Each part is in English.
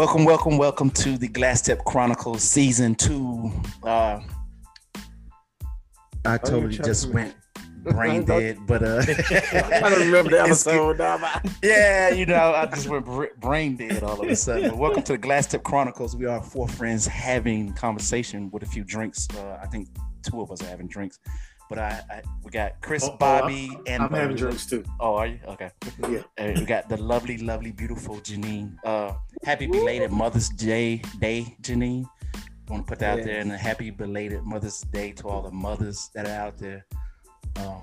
Welcome, welcome, welcome to the Glass Tip Chronicles season two. Uh, I totally just went brain dead, but uh, I don't remember the episode. yeah, you know, I just went brain dead all of a sudden. But welcome to the Glass Tip Chronicles. We are four friends having conversation with a few drinks. Uh, I think two of us are having drinks. But I, I we got Chris, Oh, oh, Bobby, I'm- and I'm having drinks too. Oh, are you okay? Yeah. Uh, we got the lovely, lovely, beautiful Janine. Uh, happy belated Mother's Day, Day, Janine. Want to put that out there, Yes. and a happy belated Mother's Day to all the mothers that are out there. Um,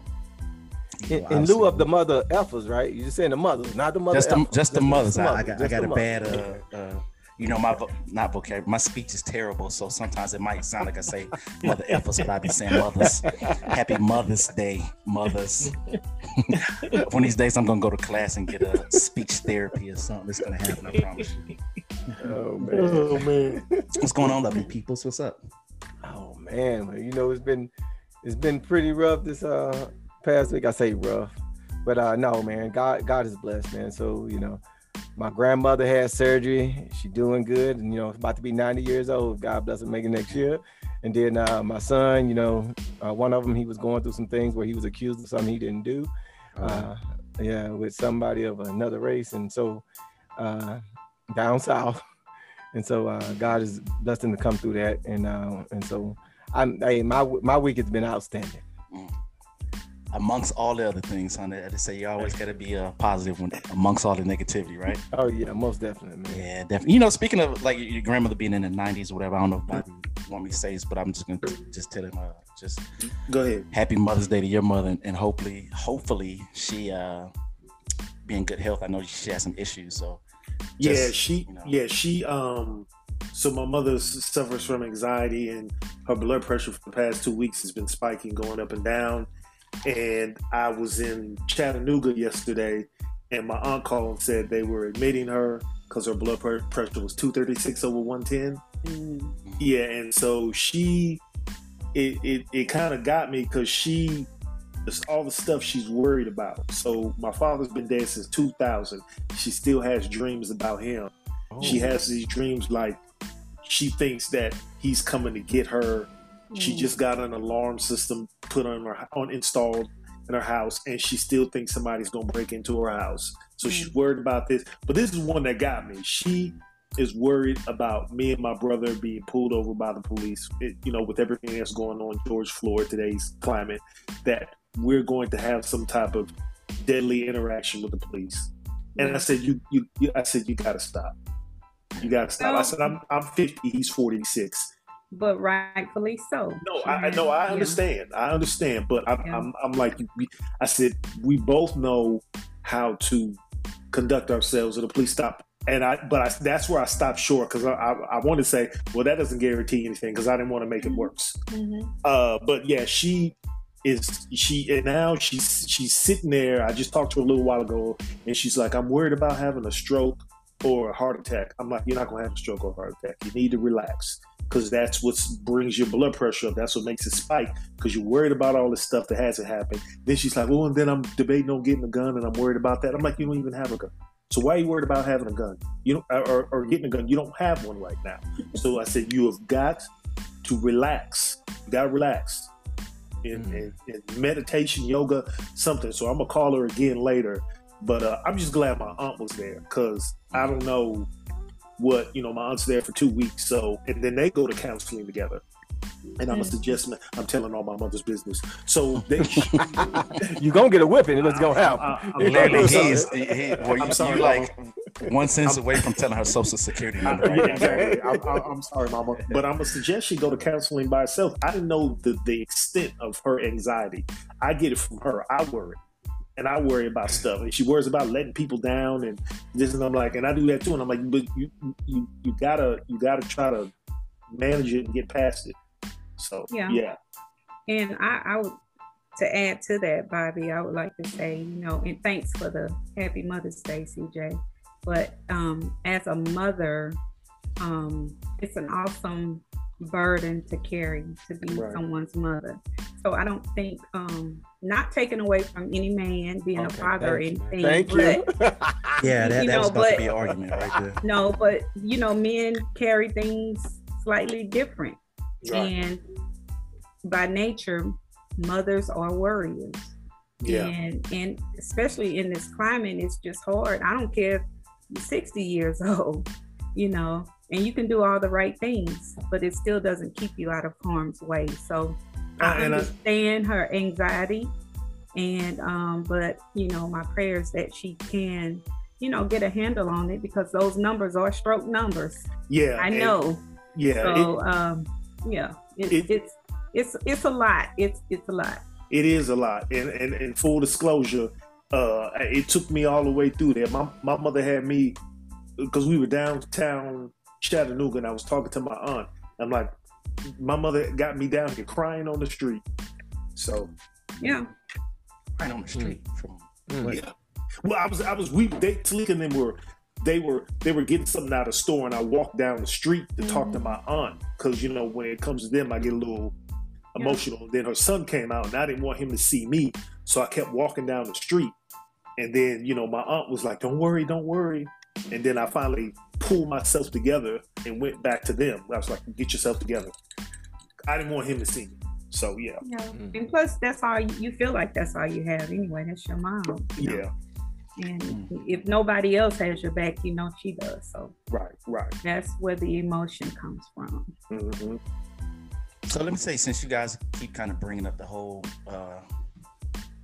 you In, know, in lieu of the mother effers, right? You're just saying the mothers, not the mother. just the, effers. just the mothers. I, I got, I got a mothers. bad, uh, uh, you know, my vo- not vocabulary. My speech is terrible, so sometimes it might sound like I say mother effers, but I be saying mothers. Happy Mother's Day, mothers. One of these days, I'm gonna go to class and get a speech therapy or something. It's gonna happen. I promise you. Oh man. Oh man. What's going on, lovely peoples? What's up? Oh man, you know it's been it's been pretty rough this uh past week. I say rough, but uh no man, God God is blessed, man. So you know, my grandmother had surgery. She doing good, and you know, about to be 90 years old. God bless her, make it next year. And then uh, my son, you know, uh, one of them he was going through some things where he was accused of something he didn't do. Uh, yeah, with somebody of another race, and so uh, down south. And so uh, God is blessed him to come through that, and uh, and so I'm hey, my my week has been outstanding. Amongst all the other things, honey, I just say you always got to be uh, positive when, amongst all the negativity, right? Oh yeah, most definitely, man. Yeah, definitely. You know, speaking of like your grandmother being in the '90s or whatever, I don't know if Bobby want me to say this, but I'm just gonna just tell him, uh, just Go ahead. happy Mother's Day to your mother, and, and hopefully, hopefully she uh be in good health. I know she has some issues, so yeah, she you know. yeah, she um so my mother suffers from anxiety and her blood pressure for the past two weeks has been spiking, going up and down. And I was in Chattanooga yesterday and my aunt called and said they were admitting her because her blood pre- pressure was 236 over 110. Mm. Yeah, and so she, it it, it kind of got me because she, it's all the stuff she's worried about. So my father's been dead since 2000. She still has dreams about him. She oh. has these dreams like she thinks that he's coming to get her. She hmm. just got an alarm system put on her on installed in her house, and she still thinks somebody's gonna break into her house. So she's hmm. worried about this. But this is one that got me. She is worried about me and my brother being pulled over by the police. It, you know, with everything that's going on George Floyd today's climate, that we're going to have some type of deadly interaction with the police. And I said, you, you, you I said, you got to stop. You got to stop. I said, I'm, I'm 50. He's 46. But rightfully so. No, I, I know. I Yeah. understand. I understand. But I'm, Yeah. I'm, I'm like, I said, we both know how to conduct ourselves, or the police stop. And I, but I, that's where I stopped short because I, I, I want to say, well, that doesn't guarantee anything because I didn't want to make it worse. Mhm. Uh, but yeah, she is she and now she's she's sitting there. I just talked to her a little while ago, and she's like, "I'm worried about having a stroke or a heart attack." I'm like, "You're not gonna have a stroke or a heart attack. You need to relax because that's what brings your blood pressure up. That's what makes it spike because you're worried about all this stuff that hasn't happened." Then she's like, "Well, and then I'm debating on getting a gun, and I'm worried about that." I'm like, "You don't even have a gun." So why are you worried about having a gun? You don't, or, or getting a gun? You don't have one right now. So I said, you have got to relax. You got to relax. In, in, in meditation, yoga, something. So I'm gonna call her again later. But uh, I'm just glad my aunt was there because I don't know what you know. My aunt's there for two weeks, so and then they go to counseling together. And I'm a hmm. suggest I'm telling all my mother's business. So they, you gonna get a whipping, and it's gonna happen. I- I'm- Literally, I'm he is. He, he, well, you, I'm sorry, you like one sentence away from telling her social security number. Right yeah, exactly. I'm, I'm- I'm sorry, Mama, but I'm gonna suggest she go to counseling by herself. I didn't know the, the extent of her anxiety. I get it from her. I worry, and I worry about stuff, and she worries about letting people down and this. And I'm like, and I do that too. And I'm like, but you you you gotta you gotta try to manage it and get past it. So Yeah. yeah, And I, I would to add to that, Bobby, I would like to say, you know, and thanks for the happy Mother's Day, CJ. But um, as a mother, um, it's an awesome burden to carry to be Right. someone's mother. So I don't think, um, not taken away from any man being Okay, a father or thank you, anything, Thank you. Yeah, that, You that know, was about but- to be an argument right there. No, but you know, men carry things slightly different. And by nature, mothers are warriors. Yeah. And and especially in this climate, it's just hard. I don't care if you're 60 years old, you know, and you can do all the right things, but it still doesn't keep you out of harm's way. So I and I- understand her anxiety. And um, but you know, my prayers that she can, you know, get a handle on it because those numbers are stroke numbers. Yeah. I know. Yeah. it- So um, yeah, it, It- it's it's it's a lot. It's it's a lot. It is a lot, and and, and full disclosure, uh, it took me all the way through there. My my mother had me because we were downtown Chattanooga, and I was talking to my aunt. I'm like, my mother got me down here crying on the street. So Yeah. Right on the street from Mm. yeah, well, I was I was we they Talika and them were they were they were getting something out of the store, and I walked down the street to talk to my aunt because you know when it comes to them, I get a little Yeah. emotional. Then her son came out, and I didn't want him to see me, so I kept walking down the street. And then you know my aunt was like, "Don't worry, don't worry." And then I finally pulled myself together and went back to them. I was like, "Get yourself together." I didn't want him to see me, so yeah, Yeah. Mm. And plus, that's all you, you feel like. That's all you have anyway. That's your mom. you know? yeah, And Mm. if nobody else has your back, you know she does. So right, right. that's where the emotion comes from. hmm So let me say, since you guys keep kind of bringing up the whole, uh,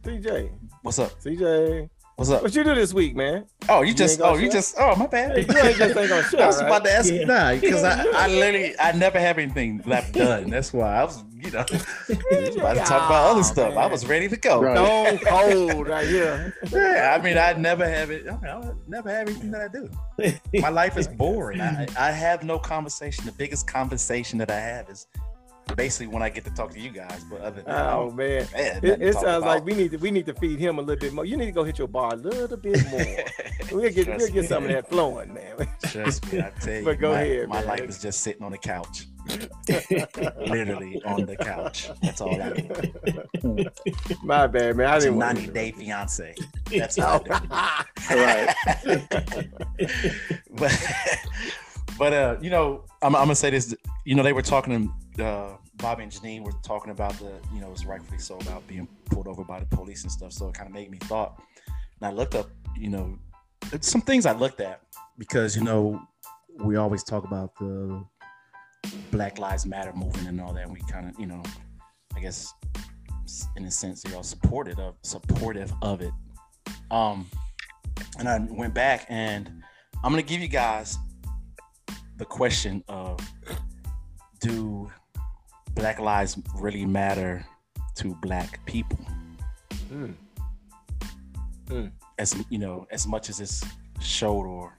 CJ, what's up? CJ, What's up? what you do this week, man? Oh, you You just, oh, you just, oh, my bad. Hey, you ain't just ain't gonna share, I was right? about to ask Yeah. you nah, because I, I literally, I never have anything left done. That's why I was, you know, about to talk about other stuff. I was ready to go. Right. Stone cold right here. Yeah, I mean, I never have it. I, mean, I never have anything that I do. My life is boring. I, I have no conversation. The biggest conversation that I have is basically when I get to talk to you guys. But other than that, Oh man. man, It, it sounds like we need to we need to feed him a little bit more. You need to go hit your bar a little bit more. we'll get we'll get me. some of that flowing, man. Trust me, I tell you, But go my, ahead, my man. life is just sitting on the couch, literally on the couch. That's all I do. My bad, man. I didn't 90 to- day fiance. That's all I do. right. but but uh, you know, I'm, I'm gonna say this. You know, they were talking uh, Bobby and Janine were talking about the, you know, it's rightfully so about being pulled over by the police and stuff. So it kind of made me thought. And I looked up, you know, some things I looked at because you know we always talk about the Black Lives Matter movement and all that. And we kind of, you know, I guess in a sense, you know, supportive of supportive of it. Um, and I went back and I'm gonna give you guys the question of do black lives really matter to black people Mm. as you know as much as it's showed or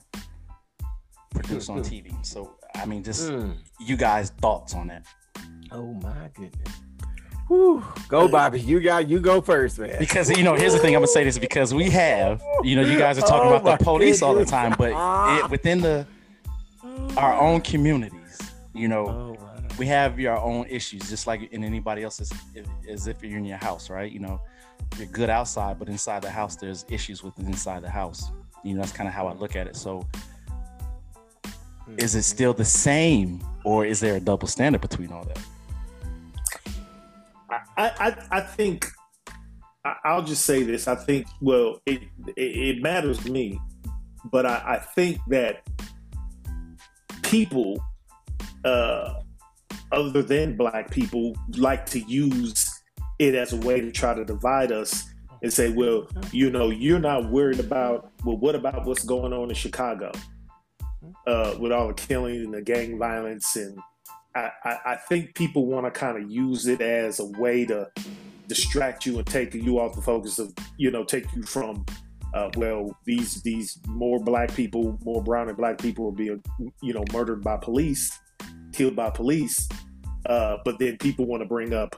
produced on TV so I mean just Mm. you guys thoughts on that Oh my goodness. Whew. Go, Bobby. You got you go first, man. because you know here's the thing I'm gonna say this because we have you know you guys are talking Oh about the police all the time but it, within the our own communities you know Oh. We have your own issues just like in anybody else's as if you're in your house right? You know you're good outside but inside the house there's issues within inside the house. You know that's kind of how i look at it. So is it still the same or is there a double standard between all that? I, I, I think I'll just say this. I think well, it it, it matters to me, but I, I think that people, uh, other than black people, like to use it as a way to try to divide us and say, well, you know, you're not worried about well, what about what's going on in Chicago uh, with all the killing and the gang violence? And I, I, I think people want to kind of use it as a way to distract you and take you off the focus of you know take you from uh, well these these more black people more brown and black people are being you know murdered by police killed by police uh, but then people want to bring up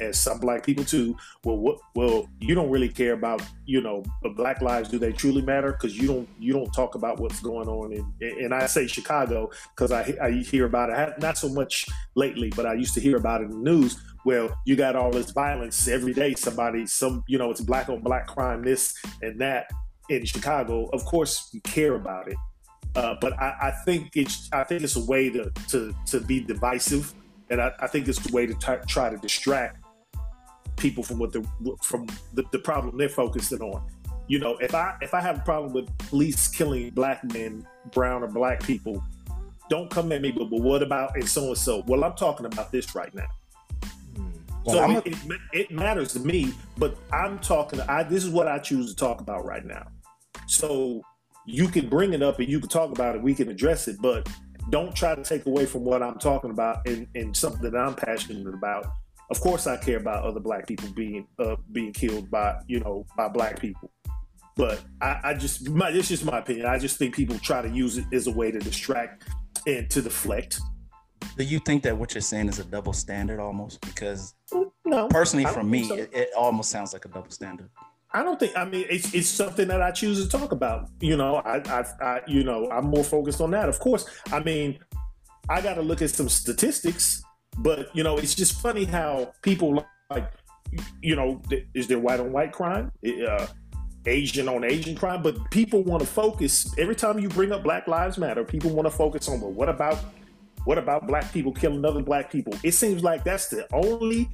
as some black people too well what well you don't really care about you know black lives do they truly matter? Because you don't you don't talk about what's going on in and i say chicago because I, I hear about it not so much lately but i used to hear about it in the news. Well you got all this violence every day somebody some you know it's black on black crime this and that in Chicago, of course you care about it. Uh, but I, I, think it's I think it's a way to to, to be divisive, and I, I think it's a way to t- try to distract people from what the from the, the problem they're focusing on. You know, if I if I have a problem with police killing black men, brown or black people, don't come at me. But, but what about and so and so? Well, I'm talking about this right now. Well, so it, a- it, it, matters to me, but I'm talking. I this is what I choose to talk about right now. So you can bring it up and you can talk about it. We can address it, but don't try to take away from what I'm talking about and, and something that I'm passionate about. Of course, I care about other black people being uh, being killed by you know by black people, but I, I just my it's just my opinion. I just think people try to use it as a way to distract and to deflect do you think that what you're saying is a double standard almost? Because no, personally, for me, so. it, it, almost sounds like a double standard. I don't think. I mean, it's it's something that I choose to talk about. You know, I, I, I you know, I'm more focused on that. Of course, I mean, I got to look at some statistics, but you know, it's just funny how people like, you know, is there white on white crime? Uh, Asian on Asian crime, but people want to focus every time you bring up Black Lives Matter. People want to focus on, well, what about what about black people killing other black people? It seems like that's the only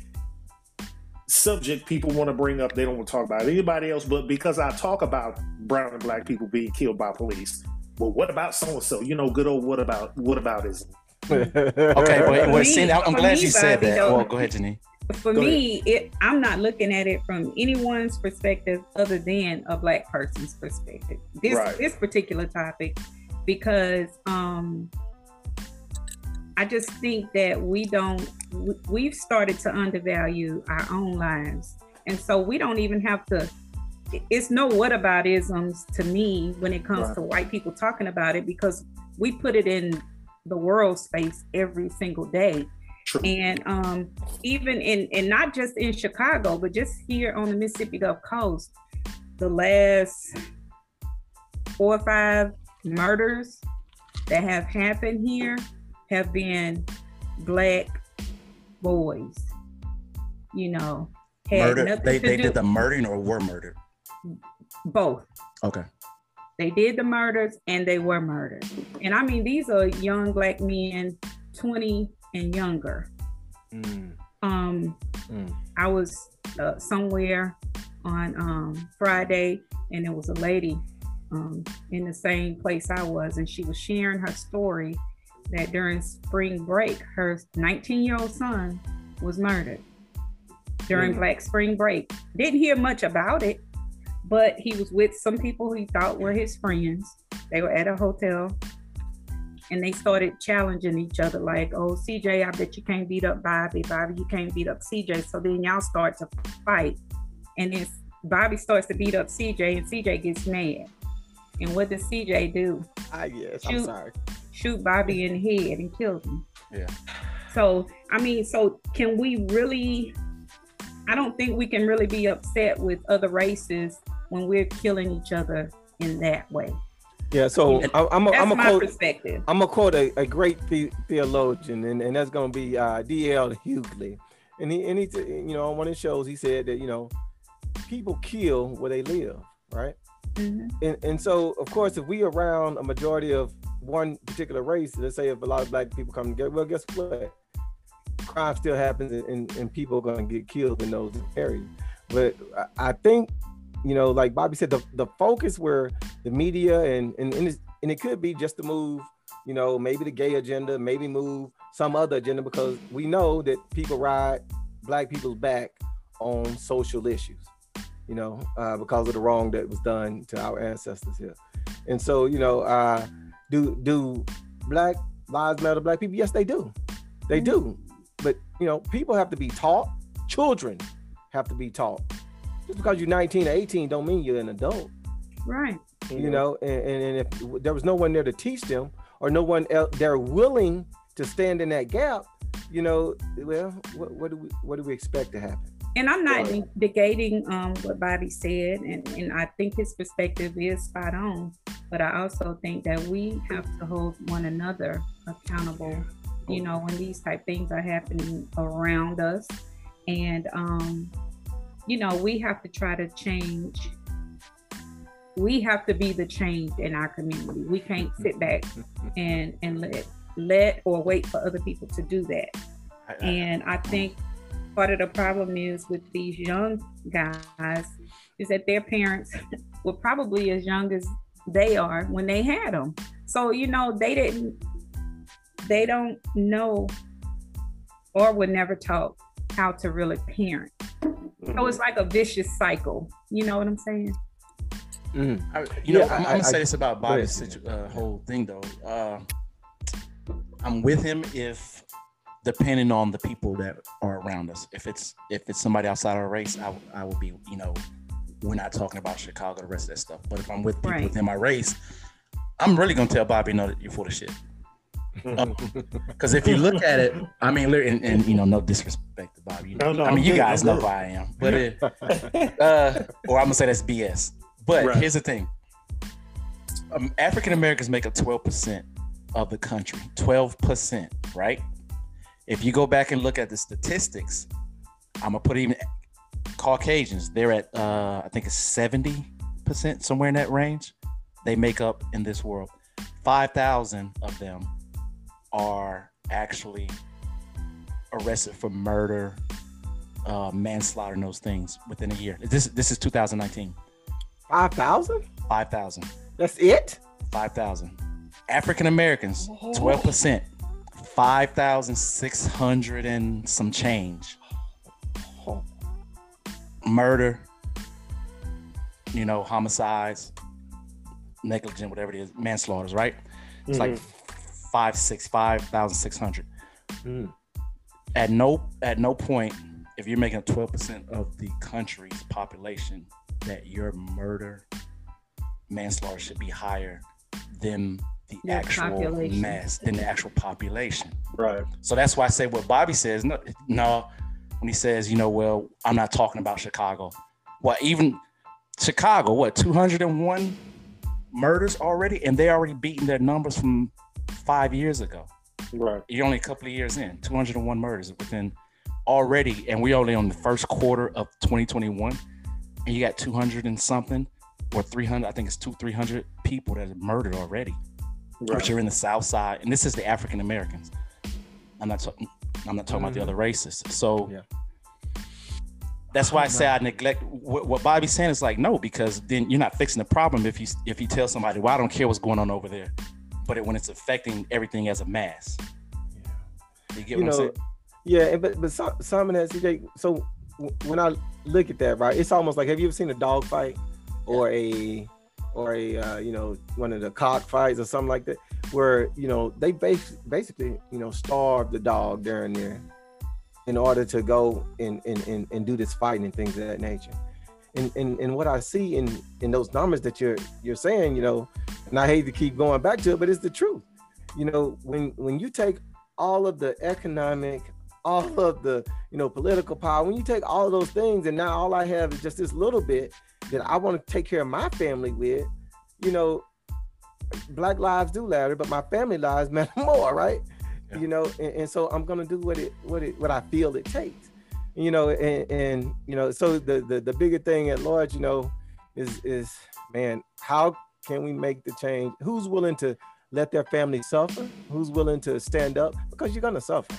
subject people want to bring up. They don't want to talk about anybody else, but because I talk about brown and black people being killed by police. Well, what about so and so? You know, good old what about what aboutism? okay, well, well see, I'm glad you said that. Well, go ahead, Janine. For go me, it, I'm not looking at it from anyone's perspective other than a black person's perspective. This right. this particular topic, because um, I just think that we don't, we've started to undervalue our own lives. And so we don't even have to, it's no whataboutisms to me when it comes right. to white people talking about it because we put it in the world space every single day. True. And um, even in, and not just in Chicago, but just here on the Mississippi Gulf Coast, the last four or five murders that have happened here have been black boys. You know, murder. They they do. did the murdering or were murdered. Both. Okay. They did the murders and they were murdered. And I mean, these are young black men, 20 and younger. Mm. Um, mm. I was uh, somewhere on um, Friday, and there was a lady um, in the same place I was, and she was sharing her story that during spring break, her 19 year old son was murdered during mm. Black Spring Break. Didn't hear much about it, but he was with some people he thought were his friends. They were at a hotel and they started challenging each other like, oh, CJ, I bet you can't beat up Bobby. Bobby, you can't beat up CJ. So then y'all start to fight. And then Bobby starts to beat up CJ and CJ gets mad. And what does CJ do? I guess. Shoot, I'm sorry shoot Bobby in the head and kill him. Yeah. So I mean, so can we really? I don't think we can really be upset with other races when we're killing each other in that way. Yeah, so I'm a, I'm a quote, perspective. I'm gonna quote a, a great the, theologian, and, and that's gonna be uh, D.L. Hughley, and he and he you know on one of his shows he said that you know people kill where they live, right? Mm-hmm. And and so of course if we around a majority of one particular race, let's say if a lot of black people come together, well, guess what? Crime still happens and, and people are going to get killed in those areas. But I think, you know, like Bobby said, the, the focus where the media and, and, and, and it could be just to move, you know, maybe the gay agenda, maybe move some other agenda because we know that people ride black people's back on social issues, you know, uh, because of the wrong that was done to our ancestors here. And so, you know, uh, do do black lives matter black people? Yes, they do. They do. Mm-hmm. But you know, people have to be taught. Children have to be taught. Just because you're 19 or 18 don't mean you're an adult. Right. You know, and, and if there was no one there to teach them or no one else they're willing to stand in that gap, you know, well, what, what do we what do we expect to happen? And I'm not negating um, what Bobby said, and, and I think his perspective is spot on. But I also think that we have to hold one another accountable, you know, when these type things are happening around us. And, um, you know, we have to try to change we have to be the change in our community. We can't sit back and and let let or wait for other people to do that. And I think part of the problem is with these young guys is that their parents were probably as young as they are when they had them. So you know they didn't they don't know or would never taught how to really parent. So it's like a vicious cycle. You know what I'm saying? Mm. I, you yeah, know, I'm, I, am going to say this about Bobby's situ- uh, whole thing though. Uh, I'm with him if, depending on the people that are around us. If it's if it's somebody outside our race, I, I will be, you know, we're not talking about Chicago, the rest of that stuff. But if I'm with people right. within my race, I'm really gonna tell Bobby, no, that you're full of shit. Because um, if you look at it, I mean, and, and, you know, no disrespect to Bobby. You know, no, no, I mean, I'm you good, guys know who I am, but it, uh, or I'm gonna say that's BS. But right. here's the thing: um, African Americans make up 12 percent of the country. 12 percent, right? If you go back and look at the statistics, I'm gonna put even Caucasians. They're at uh, I think it's 70 percent, somewhere in that range. They make up in this world. 5,000 of them are actually arrested for murder, uh, manslaughter, and those things within a year. This this is 2019. Five thousand. Five thousand. That's it. Five thousand. African Americans, twelve percent. Five thousand six hundred and some change. Murder. You know, homicides, negligent, whatever it is, manslaughters, right? It's mm-hmm. like five six five thousand six hundred. Mm. At no at no point, if you're making twelve percent of the country's population, that your murder manslaughter should be higher than the Your actual population. mass than the actual population. Right. So that's why I say what Bobby says. No, no, when he says, you know, well, I'm not talking about Chicago. Well, even Chicago, what 201 murders already, and they already beaten their numbers from five years ago. Right. You're only a couple of years in, 201 murders within already, and we're only on the first quarter of 2021, and you got 200 and something or 300. I think it's two, 300 people that are murdered already, right. which are in the South Side, and this is the African Americans. I'm not talking. I'm not talking mm-hmm. about the other races. So. Yeah. That's why I say I neglect what, what Bobby's saying is like no, because then you're not fixing the problem if you if you tell somebody, well, I don't care what's going on over there but it, when it's affecting everything as a mass. Yeah. You get you what know, I'm saying? Yeah, but but Simon has so when I look at that, right, it's almost like have you ever seen a dog fight or a or a uh, you know one of the cockfights or something like that, where you know they bas- basically you know starve the dog during there in order to go and, and and and do this fighting and things of that nature. And, and and what I see in in those numbers that you're you're saying, you know, and I hate to keep going back to it, but it's the truth. You know, when when you take all of the economic, all of the you know political power, when you take all of those things, and now all I have is just this little bit that I want to take care of my family with, you know, Black lives do matter, but my family lives matter more, right? Yeah. You know, and, and, so I'm gonna do what it what it what I feel it takes. You know, and, and you know, so the, the the bigger thing at large, you know, is is man, how can we make the change? Who's willing to let their family suffer? Who's willing to stand up? Because you're gonna suffer.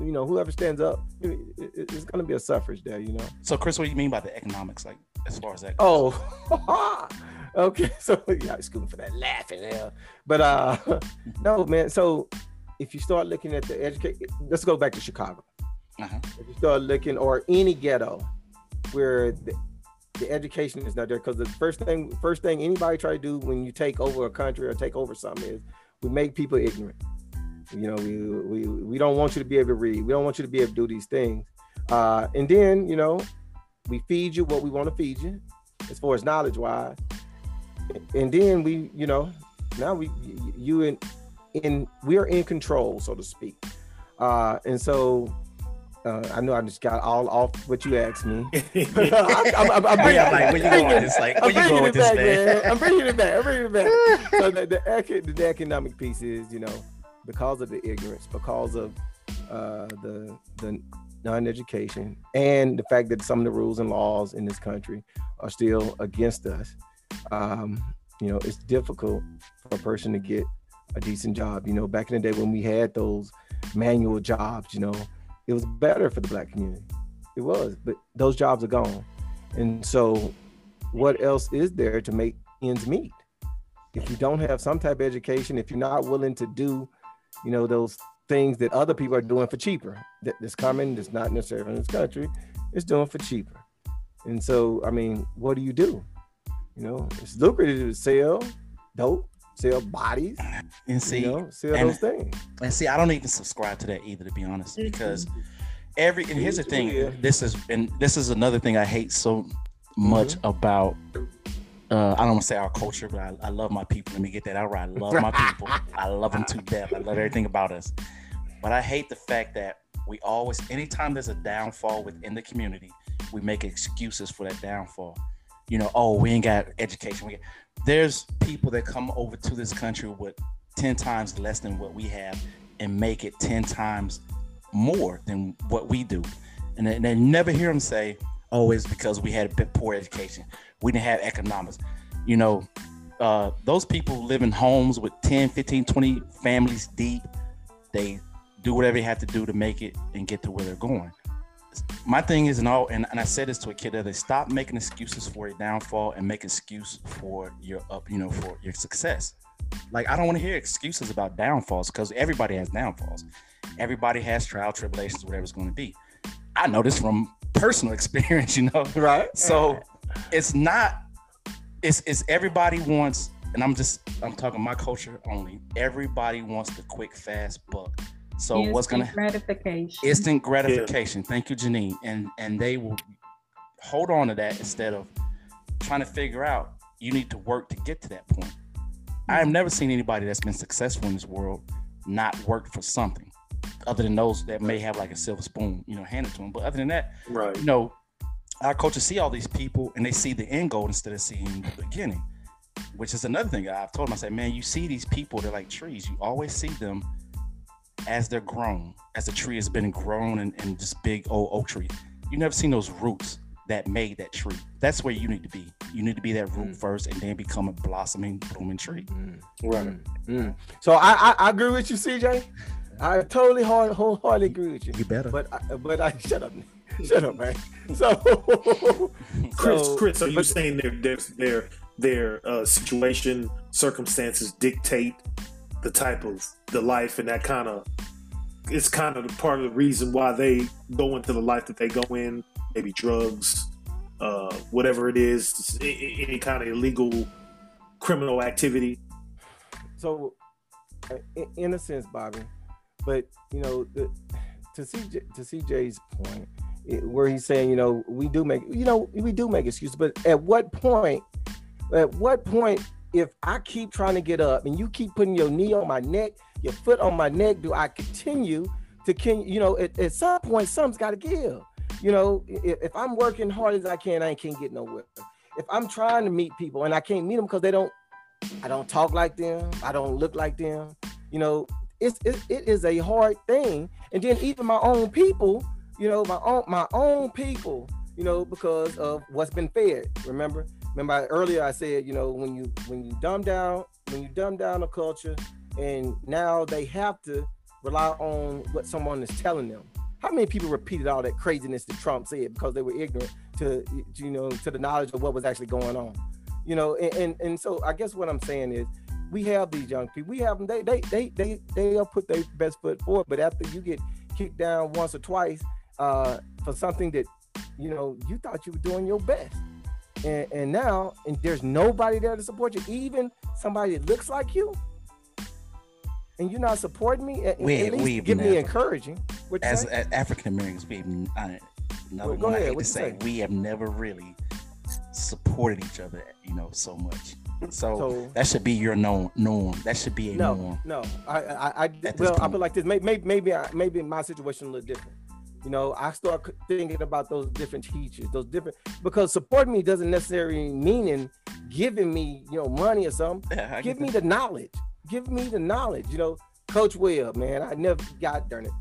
You know, whoever stands up, it's gonna be a suffrage day, You know. So, Chris, what do you mean by the economics, like as far as that? Goes? Oh, okay. So, yeah, scooting for that laughing there, but uh, no, man. So, if you start looking at the education, let's go back to Chicago. Uh-huh. If you start looking, or any ghetto where the the education is not there because the first thing first thing anybody try to do when you take over a country or take over something is we make people ignorant you know we we, we don't want you to be able to read we don't want you to be able to do these things uh, and then you know we feed you what we want to feed you as far as knowledge wise and then we you know now we you in in we are in control so to speak uh, and so uh, I know I just got all off what you asked me. I'm, I'm, I'm bringing, yeah, like, where you going? It's like, where you going with this, man? man? I'm bringing it back. I'm bringing it back. so the, the, the, economic piece is, you know, because of the ignorance, because of uh, the the non-education, and the fact that some of the rules and laws in this country are still against us. um, you know, it's difficult for a person to get a decent job. You know, back in the day when we had those manual jobs, you know, it was better for the black community. It was, but those jobs are gone. And so what else is there to make ends meet? If you don't have some type of education, if you're not willing to do, you know, those things that other people are doing for cheaper, that that's coming, that's not necessarily in this country, it's doing for cheaper. And so, I mean, what do you do? You know, it's lucrative to sell dope, sell bodies, And see, you know, sell and- those things. and see, I don't even subscribe to that either, to be honest, mm-hmm. because every and here's the Yeah. thing. This is and this is another thing I hate so much mm-hmm. about. Uh, I don't want to say our culture, but I, I love my people. Let me get that out right. I love my people. I love them to death. I love everything about us. But I hate the fact that we always, anytime there's a downfall within the community, we make excuses for that downfall. You know, oh, we ain't got education. We there's people that come over to this country with 10 times less than what we have and make it 10 times more than what we do. And they, they never hear them say, it's because we had a bit poor education. We didn't have economics. You know, uh, those people live in homes with 10, 15, 20 families deep. They do whatever they have to do to make it and get to where they're going. My thing is, and all, and, and I said this to a kid the other stop making excuses for your downfall and make excuse for your up, you know, for your success. Like I don't want to hear excuses about downfalls because everybody has downfalls. Everybody has trial, tribulations, whatever it's going to be. I know this from personal experience, you know. Right. So it's not. It's it's everybody wants, and I'm just I'm talking my culture only. Everybody wants the quick, fast buck. So what's gonna gratification? instant gratification? Thank you, Janine. And and they will hold on to that instead of trying to figure out. You need to work to get to that point. I have mm-hmm. never seen anybody that's been successful in this world not work for something, other than those that may have like a silver spoon, you know, handed to them. But other than that, Right. you know, our coaches see all these people and they see the end goal instead of seeing the beginning, which is another thing I've told them. I said, man, you see these people, they're like trees. You always see them as they're grown, as the tree has been grown and, and this big old oak tree. You never seen those roots that made that tree. That's where you need to be. You need to be that root Mm. first and then become a blossoming, blooming tree. Mm, Right. mm, mm. So I, I I agree with you, CJ. I totally hard, wholeheartedly agree with you. You better. But I, but I shut up, shut up, man. So, Chris, so- Chris, are you but- saying their their their their uh, situation circumstances dictate the type of the life and that kind of it's kind of the part of the reason why they go into the life that they go in, maybe drugs, uh, whatever it is, a- a- any kind of illegal criminal activity. so uh, in, in a sense, Bobby, but you know, the, to CJ to CJ's point, it, where he's saying, you know, we do make, you know, we do make excuses, but at what point, at what point, if I keep trying to get up and you keep putting your knee on my neck, your foot on my neck, do I continue to, can you know, at, at some point, something's got to give. You know, if, if I'm working hard as I can, I can't get nowhere. If I'm trying to meet people and I can't meet them because they don't I don't talk like them. I don't look like them. You know, it's it, it is a hard thing. And then even my own people, you know, my own my own people, you know, because of what's been fed. Remember, remember earlier I said, you know, when you when you dumb down when you dumb down a culture, and now they have to rely on what someone is telling them. How many people repeated all that craziness that Trump said because they were ignorant to you know to the knowledge of what was actually going on? you know and, and and so i guess what i'm saying is we have these young people. We have them they they they they they'll put their best foot forward but after you get kicked down once or twice uh for something that you know you thought you were doing your best. And and now and there's nobody there to support you even somebody that looks like you and you're not supporting me at, We- at least we've give me encouraging. As, as African Americans, we have, I, another Well, go one I ahead, hate to say, say? we have never really supported each other, you know, so much. So, So- that should be your norm. Norm. That should be a no, norm. no. I, I, I well, I feel like this. Maybe, maybe, maybe, I, maybe my situation a little different. You know, I start thinking about those different teachers, those different because supporting me doesn't necessarily mean giving me, you know, money or something. Yeah, Give me the knowledge. Give me the knowledge. You know, Coach Webb, man, I never got darn it.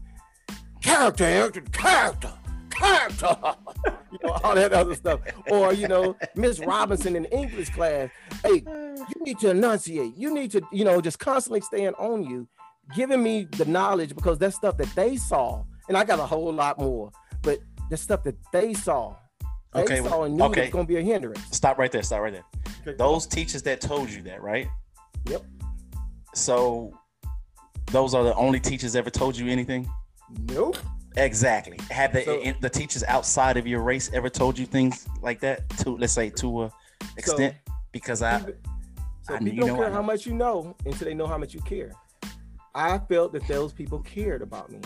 Character, character, character, character, you know, all that other stuff. Or you know, Miss Robinson in English class, hey, you need to enunciate. You need to, you know, just constantly staying on you, giving me the knowledge because that's stuff that they saw, and I got a whole lot more. But the stuff that they saw, they Okay, saw and knew okay. it's gonna be a hindrance. Stop right there. Stop right there. Those teachers that told you that, right? Yep. So those are the only teachers ever told you anything? Nope. Exactly. Have the So- the teachers outside of your race ever told you things like that? To let's say to a extent? because I People- so I- people you don't know care how much you know until they know how much you care. I felt that those people cared about me.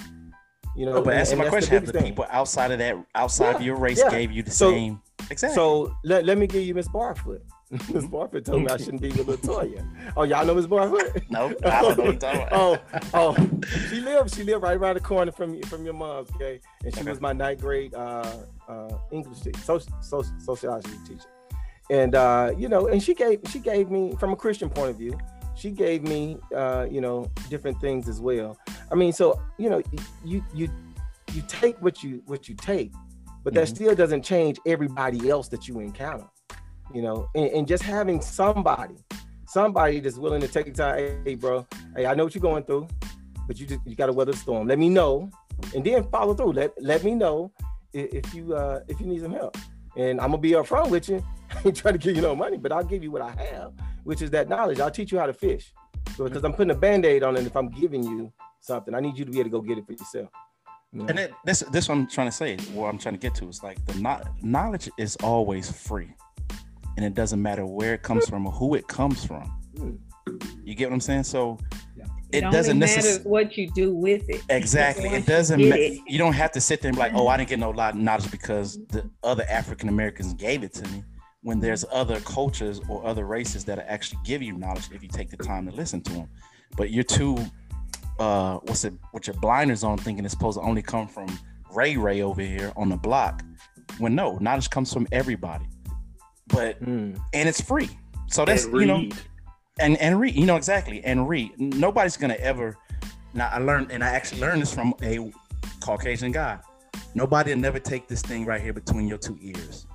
You know, Oh, but and- answer and my question: Have the thing. people outside of that, outside of your race, yeah. gave you the So- same? Exactly. So let, let me give you Miss Barfoot. Miss Barfoot told me I shouldn't be with Latoya. Oh, y'all know Miss Barfoot? no, I don't know what you're oh, oh, she lived. She lived right around the corner from from your mom's. Okay, and she Okay. was my ninth grade uh, uh, English teacher, social, social, sociology teacher. And uh, you know, and she gave she gave me from a Christian point of view. She gave me uh, you know different things as well. I mean, so you know, you you you take what you what you take, but that Mhm. still doesn't change everybody else that you encounter. You know, and, and just having somebody, somebody that's willing to take time. Hey, bro, hey, I know what you're going through, but you just you got to weather the storm. Let me know, and then follow through. Let let me know if, you uh if you need some help, and I'm gonna be upfront with you. I ain't trying to give you no money, but I'll give you what I have, which is that knowledge. I'll teach you how to fish, because I'm putting a band-aid on it. If I'm giving you something, I need you to be able to go get it for yourself. And it, this this what I'm trying to say. What I'm trying to get to is like the no- knowledge is always free, and it doesn't matter where it comes from or who it comes from. You get what I'm saying? So Yeah. it, only doesn't matters necessarily what you do with it. exactly. It doesn't. you Ma- it. you don't have to sit there and be like, oh, I didn't get no lot of knowledge because the other African Americans gave it to me. When there's other cultures or other races that actually give you knowledge if you take the time to listen to them, but you're too, uh, what's it? With your blinders on, thinking it's supposed to only come from Ray Ray over here on the block. When no, knowledge comes from everybody, but Hmm. and it's free. So that's and you know and and read you know exactly and read. Nobody's gonna ever now i learned and i actually learned this from a caucasian guy. Nobody will never take this thing right here between your two ears.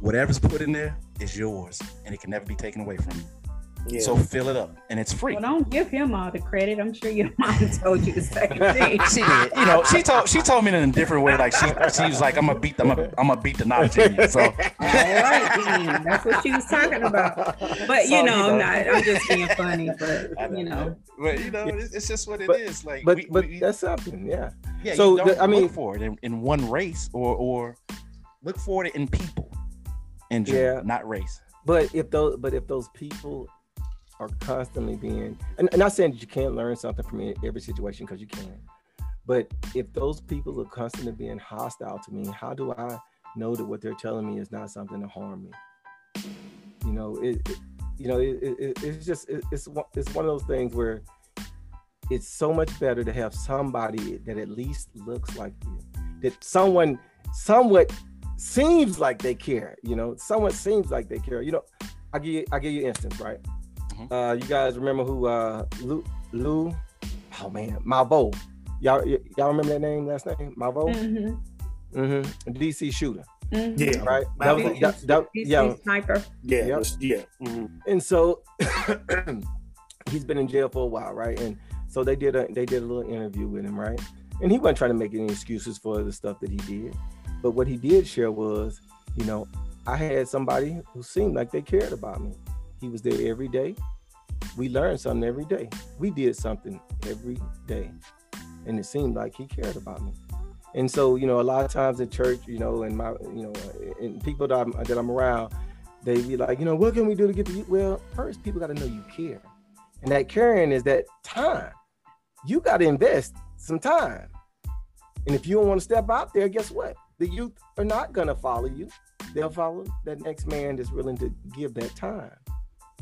Whatever's put in there is yours and it can never be taken away from you Yeah. so fill it up and it's free Well, don't give him all the credit. I'm sure your mom told you the same thing. she did you know she told she told me in a different way like she she was like i'm gonna beat the, i'm gonna, I'm gonna beat the knowledge in you so All right, then. that's what she was talking about. But So, you know, you I'm know. not. I'm just being funny. But you know, but you know it's it's just what it is. But- like But we- but we- that's something, yeah. Yeah, So, you don't the- I mean- look for it in, in one race or or look for it in people in general, Yeah. not race. But if those but if those people are constantly being and, and not saying that you can't learn something from every situation because you can, but if those people are constantly being hostile to me, how do I know that what they're telling me is not something to harm me? You know, it, it you know it, it, it's just it, it's it's one of those things where it's so much better to have somebody that at least looks like you, that someone somewhat seems like they care. You know, someone seems like they care. You know, I give you, I give you instance, right? Mhm. Uh, you guys remember who uh, Lou Lou? Oh man, Malvo. Y'all y- y'all remember that name? Last name Malvo. Mm-hmm. Mm-hmm. DC shooter, mhm. Yeah. right? That was Malvo. that, that, He's yeah. sniper. Yeah. Yep. that's- Yeah. mhm. and so he's been in jail for a while, right? And so they did a they did a little interview with him, right? And he wasn't trying to make any excuses for the stuff that he did, but what he did share was, you know, I had somebody who seemed like they cared about me. He was there every day. We learned something every day. We did something every day, and it seemed like he cared about me. And so, you know, a lot of times in church, you know, and my, you know, and people that I'm that I'm around, they be like, you know, what can we do to get to you? Well, first, people got to know you care. And that caring is that time. You got to invest some time. And if you don't want to step out there, guess what? The youth are not going to follow you. They'll follow that next man that's willing to give that time.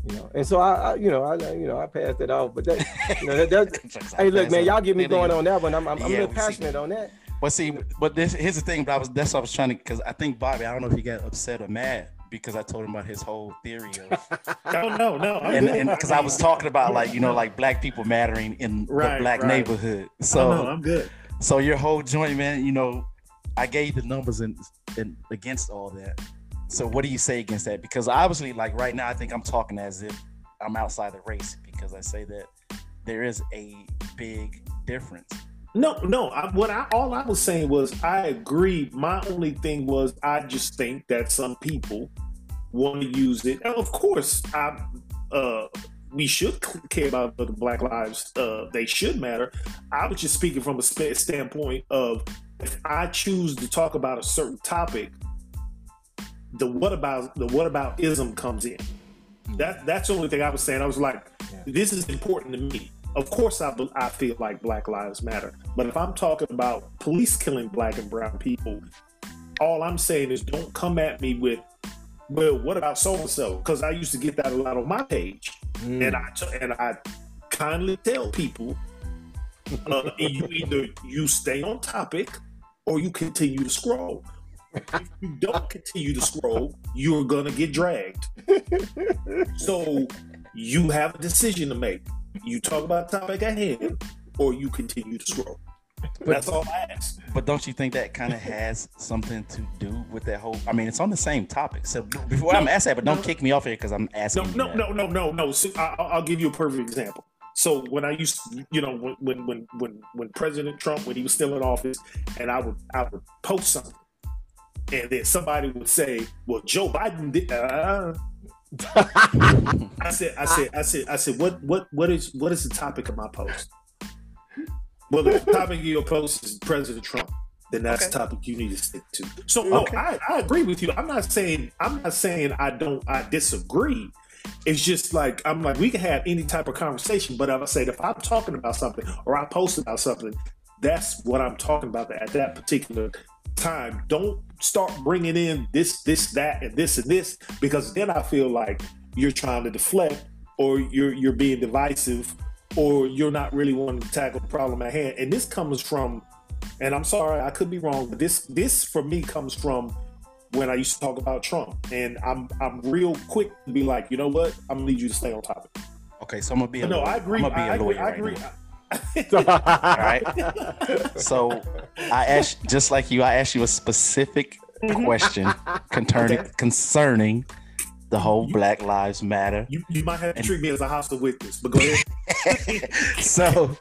You know, and so I, I you know, I, you know, I passed it off. But that, you know, that, that hey, look, man, y'all get me going on that one. I'm, I'm, I'm Yeah, real see. passionate on that. But see, but this here's the thing. But I was that's what I was trying to because I think Bobby. I don't know if he got upset or mad because I told him about his whole theory of oh, No, no, no. And because I was talking about like you know like black people mattering in Right, the black right. neighborhood. Oh, So no, I'm good. so your whole joint, man. You know, I gave the numbers and and against all that. So what do you say against that? Because obviously, like right now, I think I'm talking as if I'm outside the race because I say that there is a big difference. No, no. I, what I all I was saying was I agree. My only thing was I just think that some people want to use it. And of course, I uh, we should care about the Black Lives. Uh, they should matter. I was just speaking from a standpoint of if I choose to talk about a certain topic, the what about the what about ism comes in. That that's the only thing I was saying. I was like, this is important to me. Of course, I, I feel like Black Lives Matter. But if I'm talking about police killing black and brown people, all I'm saying is don't come at me with, well, what about so and so? Because I used to get that a lot on my page, mm. and I and I kindly tell people, uh, you either you stay on topic or you continue to scroll. If you don't continue to scroll, you're gonna get dragged. so you have a decision to make. You talk about the topic at hand, or you continue to scroll. But, That's all I ask. But don't you think that kind of has something to do with that whole? I mean, it's on the same topic. So before no, I'm asking that, but don't no, kick me off here because I'm asking. No, no, no, no, no, no. So I, will give you a perfect example. So when I used, to, you know, when when when when when President Trump, when he was still in office, and I would I would post something, and then somebody would say, "Well, Joe Biden did." Uh, I said, I said, I said, I said, what, what, what is, what is the topic of my post? Well, the topic of your post is President Trump. Then that's okay. the topic you need to stick to. So, no, okay. I, I agree with you. I'm not saying, I'm not saying I don't, I disagree. It's just like I'm like we can have any type of conversation, but I say if I'm talking about something or I post about something, that's what I'm talking about at that particular time. Don't start bringing in this, this, that, and this and this, because then I feel like you're trying to deflect or you're you're being divisive or you're not really wanting to tackle the problem at hand. And this comes from, and I'm sorry, I could be wrong, but this this for me comes from when I used to talk about Trump. And I'm I'm real quick to be like, you know what? I'm gonna need you to stay on topic. Okay, so I'm gonna be a no, lawyer. I agree. I'm gonna be I a lawyer. I agree. Right All right. So I asked, just like you, I asked you a specific mm-hmm. question concerning okay. concerning the whole Black Lives Matter. You, you might have to and, treat me as a hostile witness, but go ahead. so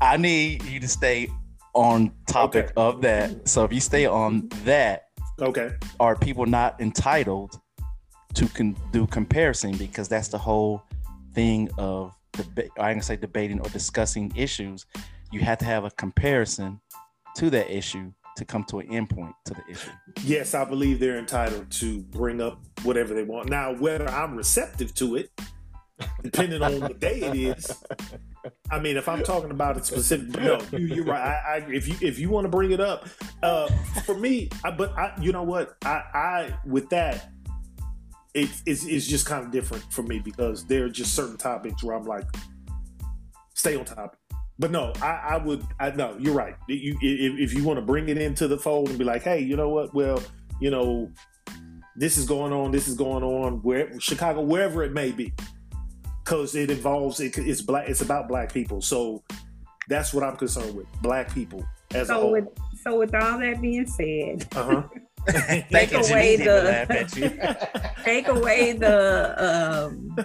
I need you to stay on topic okay. of that. So if you stay on that, okay, are people not entitled to con- do comparison because that's the whole thing of debate, I can say debating or discussing issues, you have to have a comparison to that issue to come to an endpoint to the issue. Yes, I believe they're entitled to bring up whatever they want. Now, whether I'm receptive to it, depending on the day it is. I mean, if I'm talking about it specific, no, you, are right. I, I, if you if you want to bring it up, uh, for me, I, but I, you know what, I, I with that, it, it's, it's just kind of different for me because there are just certain topics where I'm like, stay on topic. But no, I, I would. I no, you're right. You, if, if you want to bring it into the fold and be like, hey, you know what? Well, you know, this is going on. This is going on. Where Chicago, wherever it may be, because it involves it, it's black. It's about black people. So that's what I'm concerned with. Black people as so a whole. With, so with all that being said, uh-huh. take away the take away the um,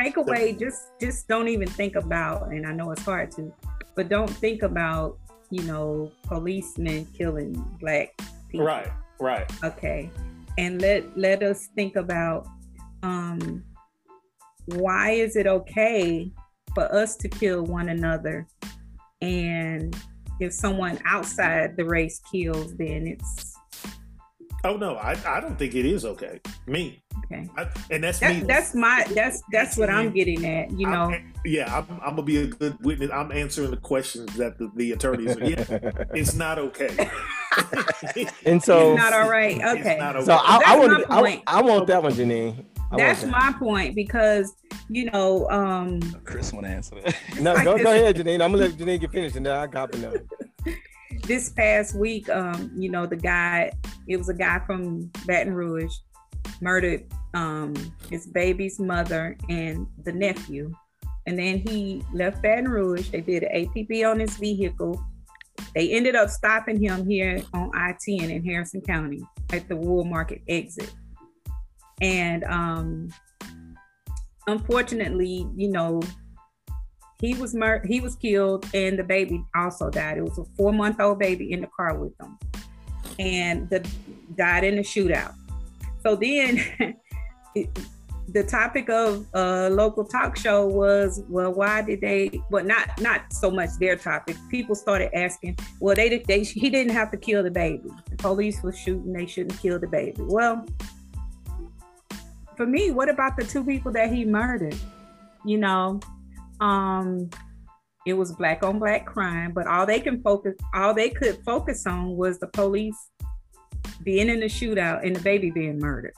take away just just don't even think about and i know it's hard to but don't think about you know policemen killing black people. Right right. Okay and let let us think about um why is it okay for us to kill one another and if someone outside the race kills, then it's. Oh no, I, I don't think it is okay. Me. Okay. I, and that's that, me. That's my that's that's what I'm getting at. You know. I'm, yeah, I'm, I'm, gonna be a good witness. I'm answering the questions that the, the attorneys are. Yeah, it's not okay. and so it's not all right. Okay. okay. So I, I want I, I want that one, Janine. That's my point because you know, um Chris want to answer that. no, go, go ahead, Janine. I'm gonna let Janine get finished and then I got enough. this past week, um, you know, the guy, it was a guy from Baton Rouge, murdered um his baby's mother and the nephew. And then he left Baton Rouge. They did an APB on his vehicle. They ended up stopping him here on I-10 in Harrison County at the Woolmarket exit. And um, unfortunately, you know, he was mur- he was killed and the baby also died. It was a four month old baby in the car with them, and the died in a shootout. So then, it, the topic of a local talk show was, well, why did they? Well, not not so much their topic. People started asking, well, they they he didn't have to kill the baby. The police was shooting. They shouldn't kill the baby. Well, for me, what about the two people that he murdered? You know, um, it was black on black crime, but all they can focus, all they could focus on was the police being in the shootout and the baby being murdered.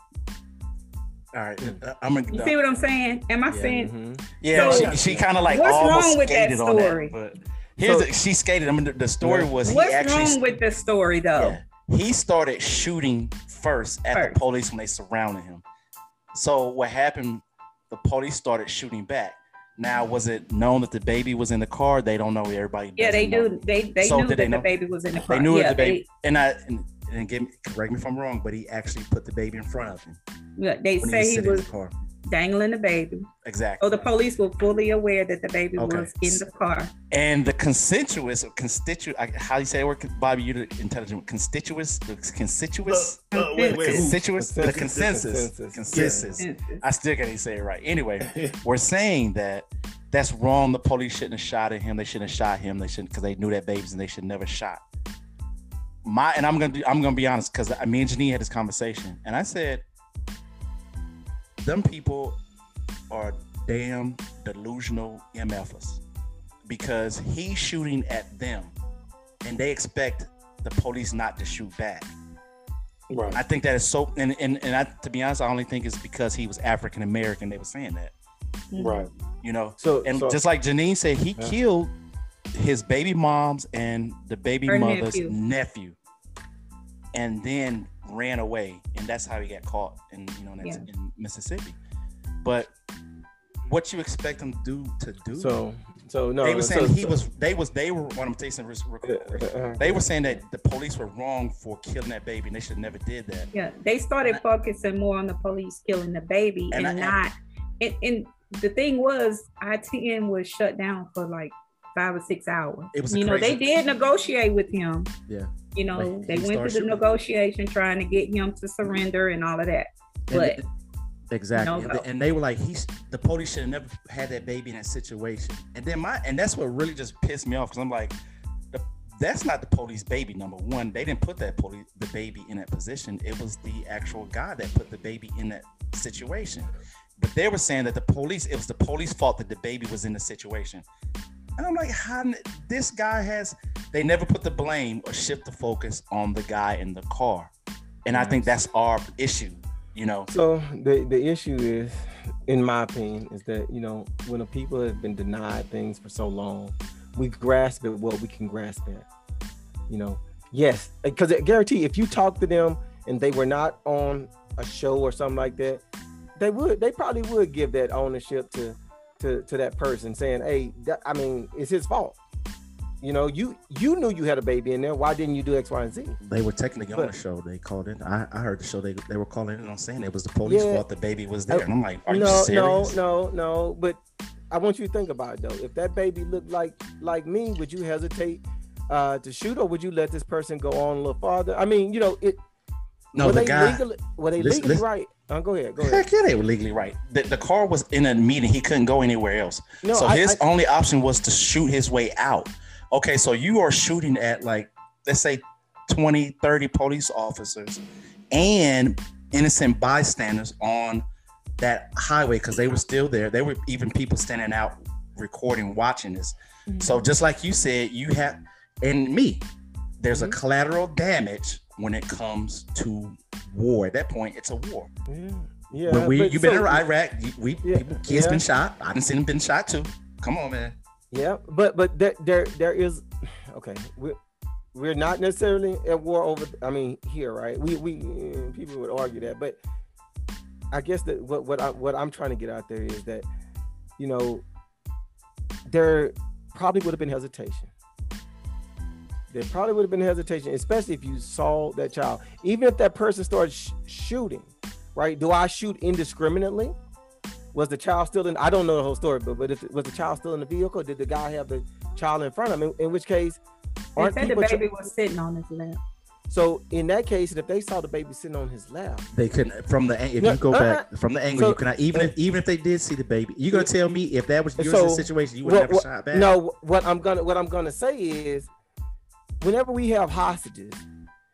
All right, uh, I'm gonna. You see what I'm saying? Am I Yeah, saying? mhm. Yeah, So, she, she kind of like what's almost wrong with that skated on story? that. But here's So- the, she skated. I mean, the, the story Yeah. was he What's actually wrong with this story though? yeah, he started shooting first at First. the police when they surrounded him. So what happened? The police started shooting back. Now, was it known that the baby was in the car? They don't know. Everybody. Yeah, they know. do. They they So knew that they the baby was in the car. They knew yeah, the baby, and I and, and give me, correct me if I'm wrong, but he actually put the baby in front of him yeah, they say he he was sitting was in the car. dangling the baby. Exactly. So the police were fully aware that the baby Okay. was in the car. and the constituous, constituent, how do you say the word, Bobby? You're the intelligent. Constituous, the constituous, Uh, uh, wait, the wait, who? constituous, the Consensus. consensus, Consensus. consensus. I still can't even say it right. Anyway, we're saying that that's wrong. The police shouldn't have shot at him. They shouldn't have shot him. They shouldn't because they knew that babies and they should never shot. My and I'm gonna be, I'm gonna be honest because me and Janine had this conversation and I said, them people are damn delusional MFers because he's shooting at them and they expect the police not to shoot back. Right. I think that is so, and and, and I, to be honest, I only think it's because he was African American. They were saying that, mm-hmm. Right. you know. So, And so just like Janine said, he Yeah. killed his baby mom's and the baby Her mother's nephew. nephew. and then ran away, and that's how he got caught in you know that's Yeah. in Mississippi. But what you expect him to do to do? so so no. they were saying so, he so- was. They was. They were. What I'm tasting. uh, uh, They were saying that the police were wrong for killing that baby, and they should never did that. Yeah, they started focusing more on the police killing the baby And and, I- not. And, and the thing was, I-10 was shut down for like five or six hours. It was a you know, they did negotiate with him. Yeah. You know, But they went through the shooting. negotiation trying to get him to surrender and all of that. But exactly, no and, and they were like, he's the police should have never had that baby in that situation. And then my, and that's what really just pissed me off because I'm like, the, that's not the police baby. Number one, they didn't put that police the baby in that position. It was the actual guy that put the baby in that situation. But they were saying that the police, it was the police fault that the baby was in the situation. And I'm like, how this guy has they never put the blame or shift the focus on the guy in the car. And I think that's our issue, you know. So the the issue is, in my opinion, is that you know when a people have been denied things for so long, we grasp at what we can grasp at. You know, yes, because I guarantee if you talk to them and they were not on a show or something like that, they would they probably would give that ownership to to to that person, saying, "Hey, that, I mean, it's his fault." You know, you you knew you had a baby in there. Why didn't you do X, Y, and Z? They were technically on But- the show. They called in. I, I heard the show. They they were calling in on saying it was the police Yeah. fault the baby was there. And I'm like, are you no, serious? no, no, no. But I want you to think about it though. If that baby looked like like me, would you hesitate uh, to shoot, or would you let this person go on a little farther? I mean, you know, it. No, were the they guy. legally, were they Listen- legally listen. right? Uh, go ahead, go ahead. Heck yeah, they were legally right. The, the car was in a meeting. He couldn't go anywhere else. No, so I- his I- only option was to shoot his way out. Okay, so you are shooting at like, let's say 20, 30 police officers and innocent bystanders on that highway because they were still there. There were even people standing out recording, watching this. So just like you said, you have, and me, there's a Mhm. collateral damage when it comes to war. At that point, it's a war. Yeah, yeah. When we, you've been in Iraq. you- We Yeah, people, kids yeah. been shot. I didn't see them been shot too. Come on, man. Yeah, but but there there there is okay. We're we're not necessarily at war over. I mean, here, right? We we uh, people would argue that, but I guess that what what I what I'm trying to get out there is that you know there probably would have been hesitation. There probably would have been hesitation, especially if you saw that child. Even if that person started sh- shooting, right? Do I shoot indiscriminately? Was the child still in? I don't know the whole story, but but if was the child still in the vehicle? Did the guy have the child in front of him? In, in which case, They aren't said the baby tr- was sitting on his lap. so in that case, if they saw the baby sitting on his lap, They couldn't from the an- if No, you go uh, back from the angle so- you cannot even if even if they did see the baby, you are gonna tell me if that was your So, situation, you would what- never what- shot back. No, what I'm gonna what I'm gonna say is, whenever we have hostages,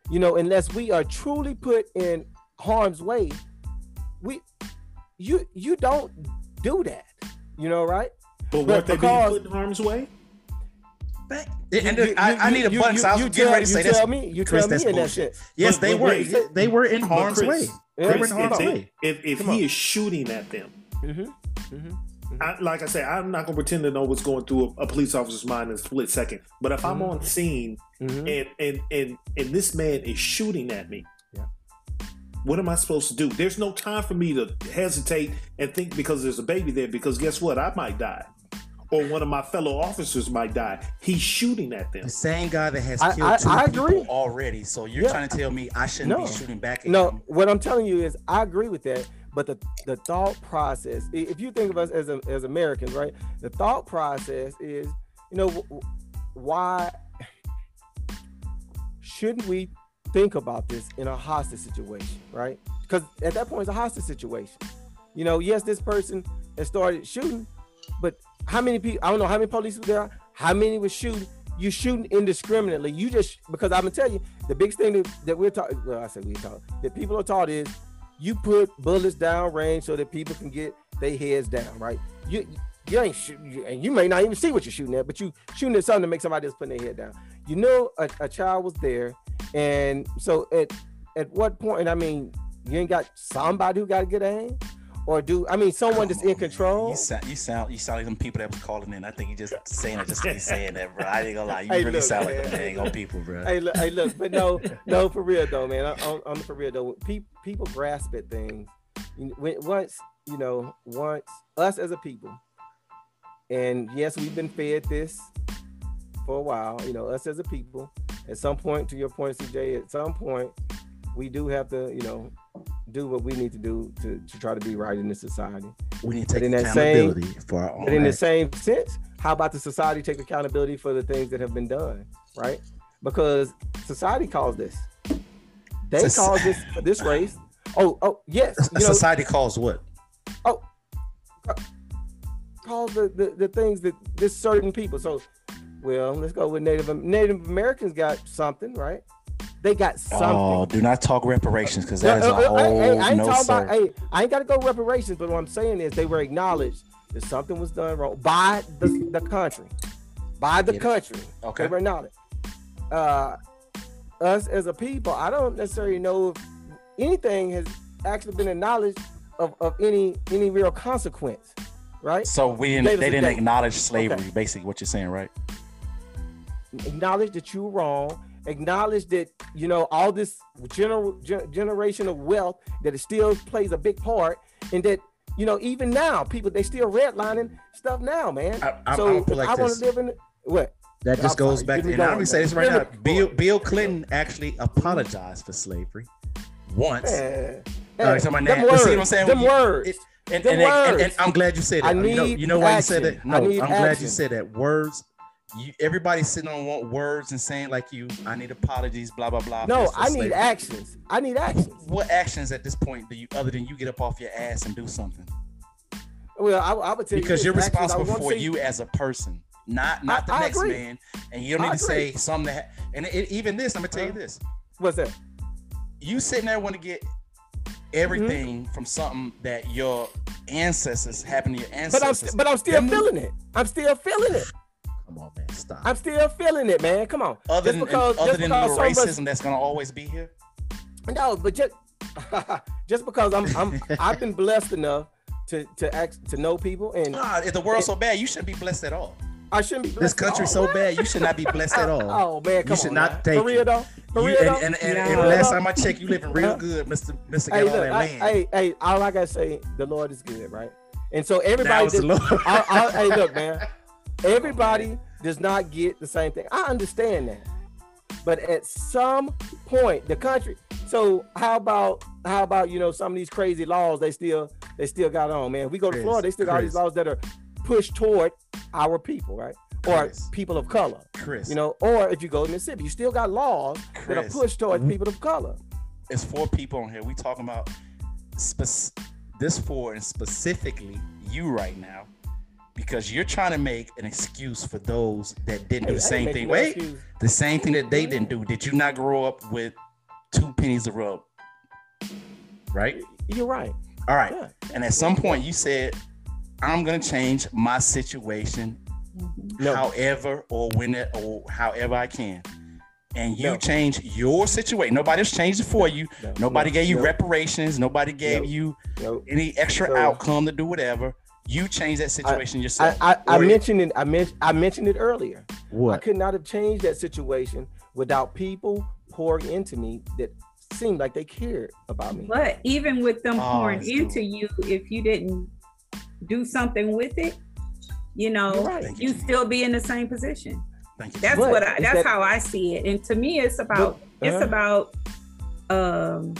you know, unless we are truly put in harm's way, we you you don't do that. You know, right? But But weren't they being because- put in harm's way? and You- and you- I, I need a you- button. you- so I was you getting tell- ready to say you that's tell me, you Chris, tell that's me in that bullshit. shit. Yes, But- they but were. wait. They were in harm's Chris, way. They were in harm's if, way. if, if he on. is shooting at them, Mm-hmm. Mm-hmm. I, like I said, I'm not gonna pretend to know what's going through a, a police officer's mind in a split second. But if I'm Mhm. on scene Mm-hmm. and and and and this man is shooting at me, Yeah. what am I supposed to do? There's no time for me to hesitate and think because there's a baby there. Because guess what? I might die, or one of my fellow officers might die. He's shooting at them. The same guy that has I- killed I- two I people agree. already. So you're Yeah. trying to tell me I shouldn't No. be shooting back at No, him? what I'm telling you is I agree with that, but the the thought process if you think of us as a, as Americans, right? The thought process is, you know, why shouldn't we think about this in a hostage situation, right? Because at that point, it's a hostage situation. You know, yes, this person has started shooting, but how many people? I don't know how many police were there. How many were shooting? You shooting indiscriminately. You just because I'm gonna tell you the biggest thing that, that we're taught. Well, I said we're taught that people are taught is you put bullets down range so that people can get their heads down. Right? You you ain't and you may not even see what you're shooting at, but you shooting at something to make somebody else put their head down. You know, a, a child was there, and so at at what point? And I mean, you ain't got somebody who got to get aim, or do I mean someone that's Come in on, man. control? You sound, you sound, you sound like them people that was calling in. I think you just saying it just to saying that, bro. I ain't gonna lie. You Hey, really look, sound like man. them dang old people, bro. hey, look, hey, look, but no, no, for real though, man. I- I'm, I'm for real though. People, people grasp at things. When, once, you know, once us as a people, and yes, we've been fed this for a while. You know, us as a people. At some point, to your point, CJ, at some point, we do have to, you know, do what we need to do to, to try to be right in this society. We need to But take in that same- accountability for our own. But in the same sense, how about the society take accountability for the things that have been done, right? Because society calls this. They Soci- caused this this race. Oh, oh, yes. You know, society calls what? Oh, uh, caused the, the, the things that this certain people. So, well, let's go with Native Native Americans got something, right? They got something. Oh, do not talk reparations because that is No, a uh, uh, hey, hey, whole I ain't no talking sir. about. Hey, I ain't got to go reparations, but what I'm saying is they were acknowledged that something was done wrong by the, the country, by the country. Okay. They were acknowledged. Uh, us as a people, I don't necessarily know if anything has actually been acknowledged of, of any any real consequence, right? So we didn't. They didn't Davis. acknowledge slavery. Okay. Basically, what you're saying, right? acknowledge that you're wrong acknowledge that you know all this gener- ge- generational wealth that it still plays a big part and that you know even now people they still redlining stuff now man I, I, so I'll put if like i want to live in what That I'm just goes sorry, back get to, me and I'm going, gonna say this right now. Bill. Bill Clinton actually apologized for slavery once. man, No, man, you're about them that. Words, see what I'm saying? them You- words it- And, Them and, and, and, words. I'm glad you said I that. you know, you know why you said action. that? No, I I'm need glad you said that. Words. You, everybody's sitting on one- words and saying like you. I need apologies. Blah blah blah. no for- for i need slavery. actions i need actions What actions at this point do you, other than you get up off your ass and do something? well i, I would tell Because you because you're this, actions I responsible for see- you as a person, not not the I next agree. man. And you don't I need to say agree. something that. And it, even this, I'm gonna tell you this: what's that you sitting there want to get everything Mm-hmm. from something that your ancestors happened to your ancestors. but i'm ancestors. but i'm still feeling it i'm still feeling it Come on, man. Stop. i'm still feeling it man come on other just than because, other just than because the some us- racism that's gonna always be here. No, but just just because I'm I'm I've been blessed enough to to act to know people and Nah, if the world's so bad, you shouldn't be blessed at all. I shouldn't be this country's so bad, you should not be blessed at all. Oh man, come you should on not now. take for real it. though. For You- real and, though. and, and, Yeah. and last time I checked, you living real good, Mister Mister hey, got all look, that I, land. hey, hey, all I gotta say, the Lord is good, right? And so that everybody, was the did- Lord. I, I, hey, look, man, everybody does not get the same thing. I understand that, But at some point, the country. So how about how about you know some of these crazy laws they still they still got on, man. We go to Chris, Florida, they still got all these laws that are pushed toward our people, right? Or Chris. people of color. Chris, You know, or if you go to Mississippi, you still got laws that are pushed towards people of color. it's four people on here. We talking about spec- this four and specifically you right now because you're trying to make an excuse for those that didn't Hey, do the same thing. no Wait, excuse. the same thing that they didn't do. Did you not grow up with two pennies a rub? Right. You're right. All right. Yeah. And at some point you said, I'm gonna change my situation. No. however or when it or however I can. And you No. change your situation. Nobody's changed it for you. No, Nobody no, gave you reparations. Nobody gave you any extra So- outcome to do whatever. You changed that situation I, yourself. I, I Or- mentioned it. I mentioned I mentioned it earlier. What? I could not have changed that situation without people pouring into me that seemed like they cared about me. But even with them Oh, pouring into you, if you didn't do something with it, you know, You're right. You you. still be in the same position. Thank you. That's But what I that's that- how I see it. And to me it's about it's uh-huh. about um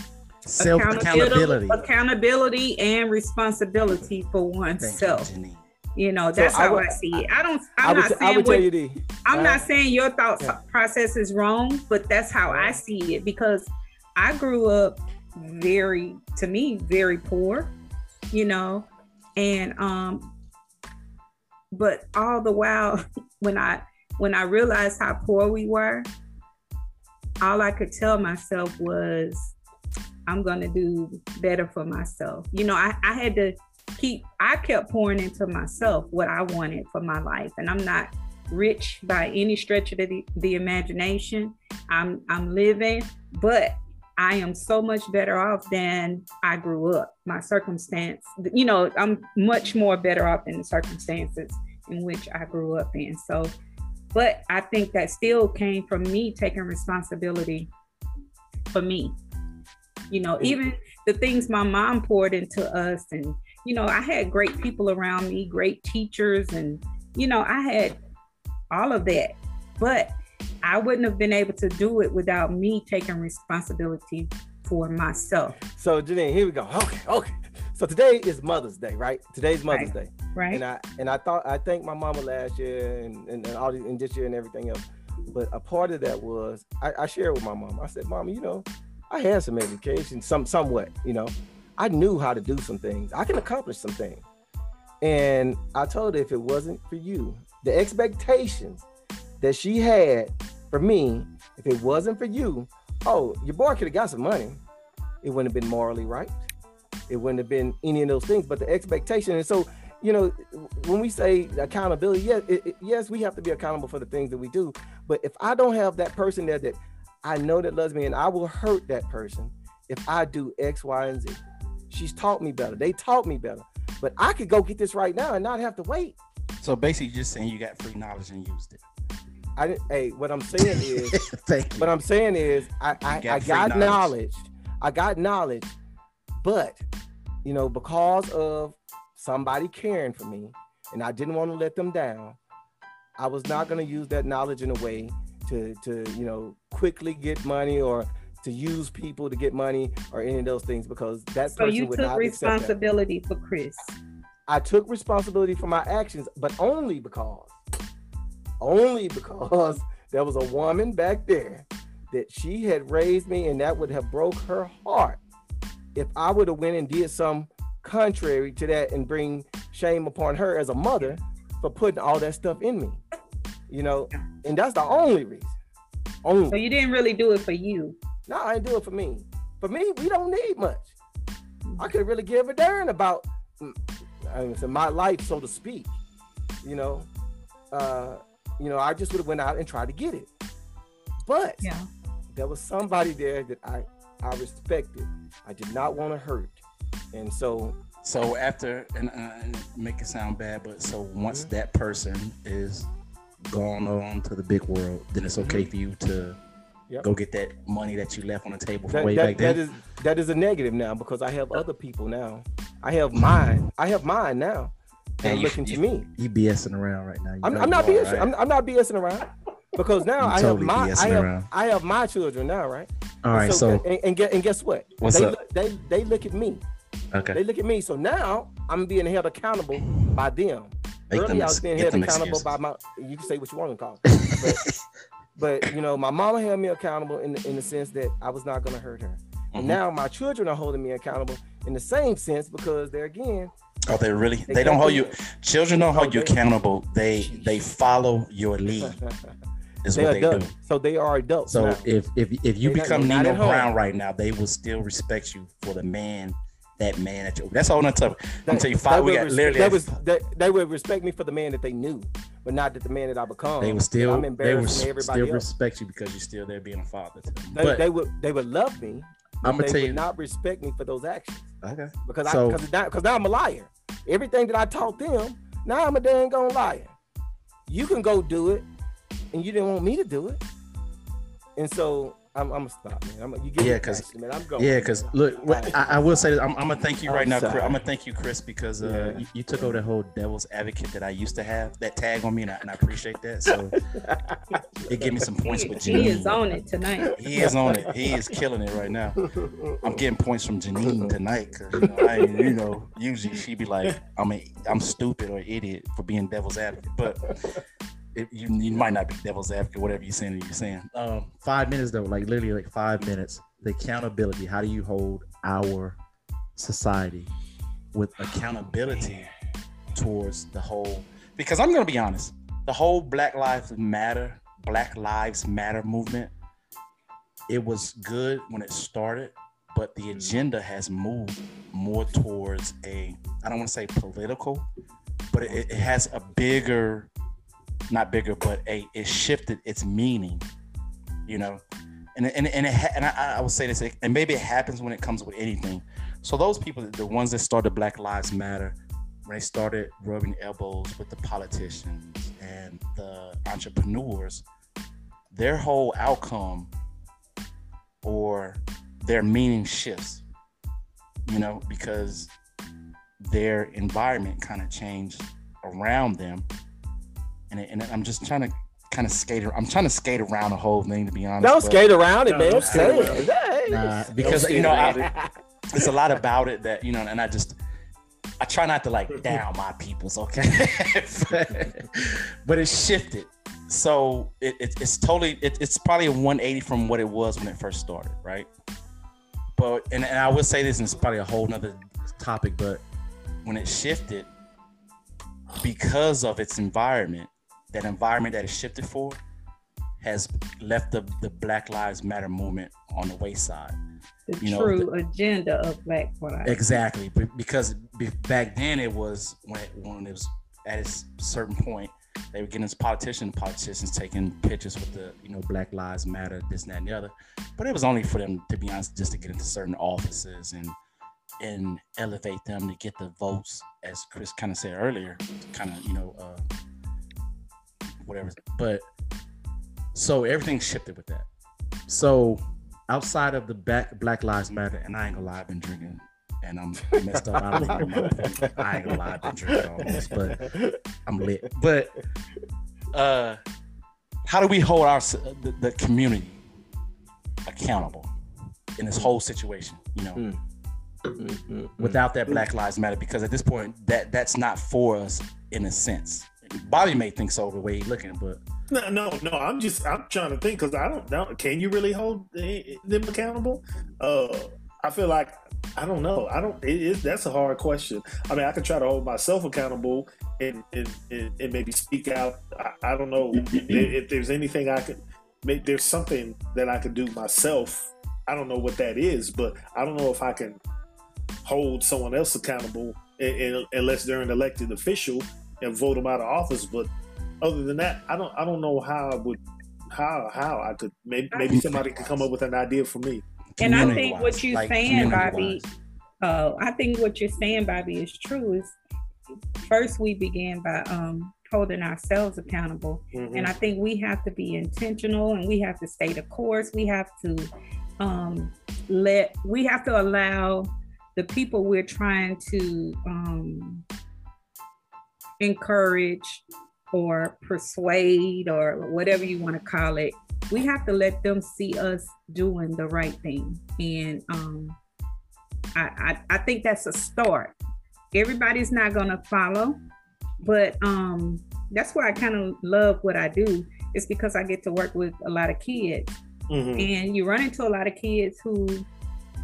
Self accountability. accountability accountability and responsibility for oneself. Janine. You know, that's I how would- I see it. I don't I I'm would, not t- I saying would what you the. I'm uh, not saying your thought Yeah. process is wrong, but that's how I see it because I grew up very, to me, very poor, you know, and um, but all the while when I when I realized how poor we were, all I could tell myself was, I'm gonna do better for myself. You know, I, I had to keep I kept pouring into myself what I wanted for my life. And I'm not rich by any stretch of the, the imagination. I'm I'm living, but I am so much better off than I grew up. My circumstance, you know, I'm much more better off than the circumstances in which I grew up in. So, but I think that still came from me taking responsibility for me. You know, even the things my mom poured into us and you know, I had great people around me, great teachers, and you know, I had all of that. But I wouldn't have been able to do it without me taking responsibility for myself, So Janine, here we go. Okay, okay. So today is Mother's Day, right? Today's Mother's Day, right? and I and I thought I thanked my mama last year and and, and all the, and this year and everything else. But a part of that was I, I shared with my mom. I said, "Mama, you know, I had some education, some somewhat. You know, I knew how to do some things. I can accomplish some things." And I told her if it wasn't for you, the expectations that she had for me, if it wasn't for you, oh, your boy could have got some money. It wouldn't have been morally right. It wouldn't have been any of those things. But the expectation, and so you know, when we say accountability, yes, it, it- yes, we have to be accountable for the things that we do. But if I don't have that person there that I know that loves me, and I will hurt that person if I do X, Y, and Z. She's taught me better. They taught me better. But I could go get this right now and not have to wait. So basically, you're just saying you got free knowledge and used it. I didn't. Hey, what I'm saying is, Thank you. what I'm saying is, I I, got I got knowledge. knowledge. I got knowledge, but you know, because of somebody caring for me, and I didn't want to let them down, I was not going to use that knowledge in a way to to you know quickly get money or to use people to get money or any of those things because that so person you would took not accept that. responsibility for Chris. I took responsibility for my actions, but only because, only because there was a woman back there that she had raised me, and that would have broke her heart if I would have went and did some contrary to that and bring shame upon her as a mother for putting all that stuff in me, you know. And that's the only reason. Only. So you didn't really do it for you. No, I didn't do it for me. For me, we don't need much. I could really give a darn about mm, I mean, so my life, so to speak. You know, uh, you know, I just would have went out and tried to get it. But Yeah. there was somebody there that I I respected. I did not want to hurt, and so So after, and, uh, make it sound bad, but so once Mhm. that person is gone on to the big world, then it's okay for you to Mm-hmm. Yep. go get that money that you left on the table that, way that, back then. is that is a negative now because I have other people now. I have mine. I have mine now. And looking you- to me. you BSing around right now. You I'm, I'm not BSing. right? I'm, I'm not BSing around. because now I totally have my I have, around. I have my children now, right? All right, so and, and, get, and guess what? What's they, up? look- They they look at me. Okay, They look at me. So now I'm being held accountable by them. Make Earlier I was being held accountable excuses. by my. You can say what you want to call it, but, but you know, my mama held me accountable in the, in the sense that I was not going to hurt her. And Mhm. now my children are holding me accountable in the same sense because they're again. Oh, they really? They They don't hold you. Children don't hold you accountable. They they follow your lead. Is they're what they adults. do. So they are adults. so now. if if if you They become Nino at home. Brown right now. They will still respect you for the man, that man that you. That's all I'm telling. I'm telling you, five. We got res- literally. They, was, they, they would respect me for the man that they knew, but not that the man that I become. they that still I'm they everybody still else. respect you because you're still there being a father to them. They, But they would they would love me. I'm gonna tell would you. not respect me for those actions Okay. because So- I because now, now I'm a liar. Everything that I taught them, now I'm a dang gone liar. You can go do it, and you didn't want me to do it, and so I'm, I'm gonna stop, man. I'm, you get Yeah, me 'cause- passionate, man. I'm going. yeah, because look, what, I, I will say this. I'm, I'm gonna thank you I'm right now. Chris. I'm gonna thank you, Chris, because uh, Yeah. you, you took over the whole devil's advocate that I used to have. That tag on me, and I, and I appreciate that. So it gave me some points He, with he is on it tonight. He is on it. He is killing it right now. I'm getting points from Janine tonight because you know, I, you know, usually she'd be like, I'm a, I'm stupid or idiot for being devil's advocate, but it, you, you might not be devil's advocate, whatever you're saying. You're saying. Um, five minutes though, like literally like five minutes. The accountability. How do you hold our society with accountability towards the whole because I'm gonna be honest, the whole Black Lives Matter, Black Lives Matter movement, it was good when it started, but the agenda has moved more towards a I don't want to say political, but it, it has a bigger, not bigger, but a it shifted its meaning, you know. And, and, and, it and I, I will say this, and maybe it happens when it comes with anything. So those people, the ones that started Black Lives Matter, when they started rubbing elbows with the politicians and the entrepreneurs, their whole outcome or their meaning shifts, you know, because their environment kind of changed around them. And, it, and I'm just trying to kind of skate. I'm trying to skate around the whole thing, to be honest. Don't but- skate around it, man. don't Say skate it. Nah, because you know, I, it's a lot about it that you know, and I just I try not to like down my peoples, okay? but it shifted, so it, it, it's totally it, it's probably a 180 from what it was when it first started, right? But and, and I would say this, and it's probably a whole nother topic, but when it shifted, because of its environment, that environment that it shifted for has left the, the Black Lives Matter movement on the wayside. The You know, true agenda of Black Lives. Exactly, because back then it was when it, when it was at a certain point they were getting as politicians, politicians taking pictures with the you know Black Lives Matter, this and that and the other. But it was only for them, to be honest, just to get into certain offices and and elevate them to get the votes, as Chris kind of said earlier, kind of you know uh, whatever. But so everything shifted with that. So outside of the back Black Lives Matter, and I ain't gonna lie, I've been drinking and I'm messed up. I don't know. I ain't gonna lie, I've been drinking all this, but I'm lit. But uh, how do we hold our the, the community accountable in this whole situation? You know, Mm. Mm-mm. without that Black Lives Matter, because at this point, that that's not for us in a sense. Bobby may think so the way he's looking, but No, no, no. I'm just I'm trying to think because I don't know. Can you really hold them accountable? Uh, I feel like I don't know. I don't. It, it, that's a hard question. I mean, I could try to hold myself accountable and and, and, and maybe speak out. I, I don't know if, if there's anything I could. Maybe there's something that I could do myself. I don't know what that is, but I don't know if I can hold someone else accountable in, in, unless they're an elected official and vote them out of office. But other than that, I don't I don't know how I would how how I could maybe maybe somebody could come up with an idea for me. And I think what you're like saying, Bobby, community-wise. uh, I think what you're saying, Bobby, is true. Is first we began by um, holding ourselves accountable, Mhm. and I think we have to be intentional, and we have to stay the course. We have to um, let we have to allow the people we're trying to um, encourage or persuade or whatever you want to call it. We have to let them see us doing the right thing. And um, I, I, I think that's a start. Everybody's not gonna follow, but um, that's why I kind of love what I do. It's because I get to work with a lot of kids, mm-hmm. and you run into a lot of kids who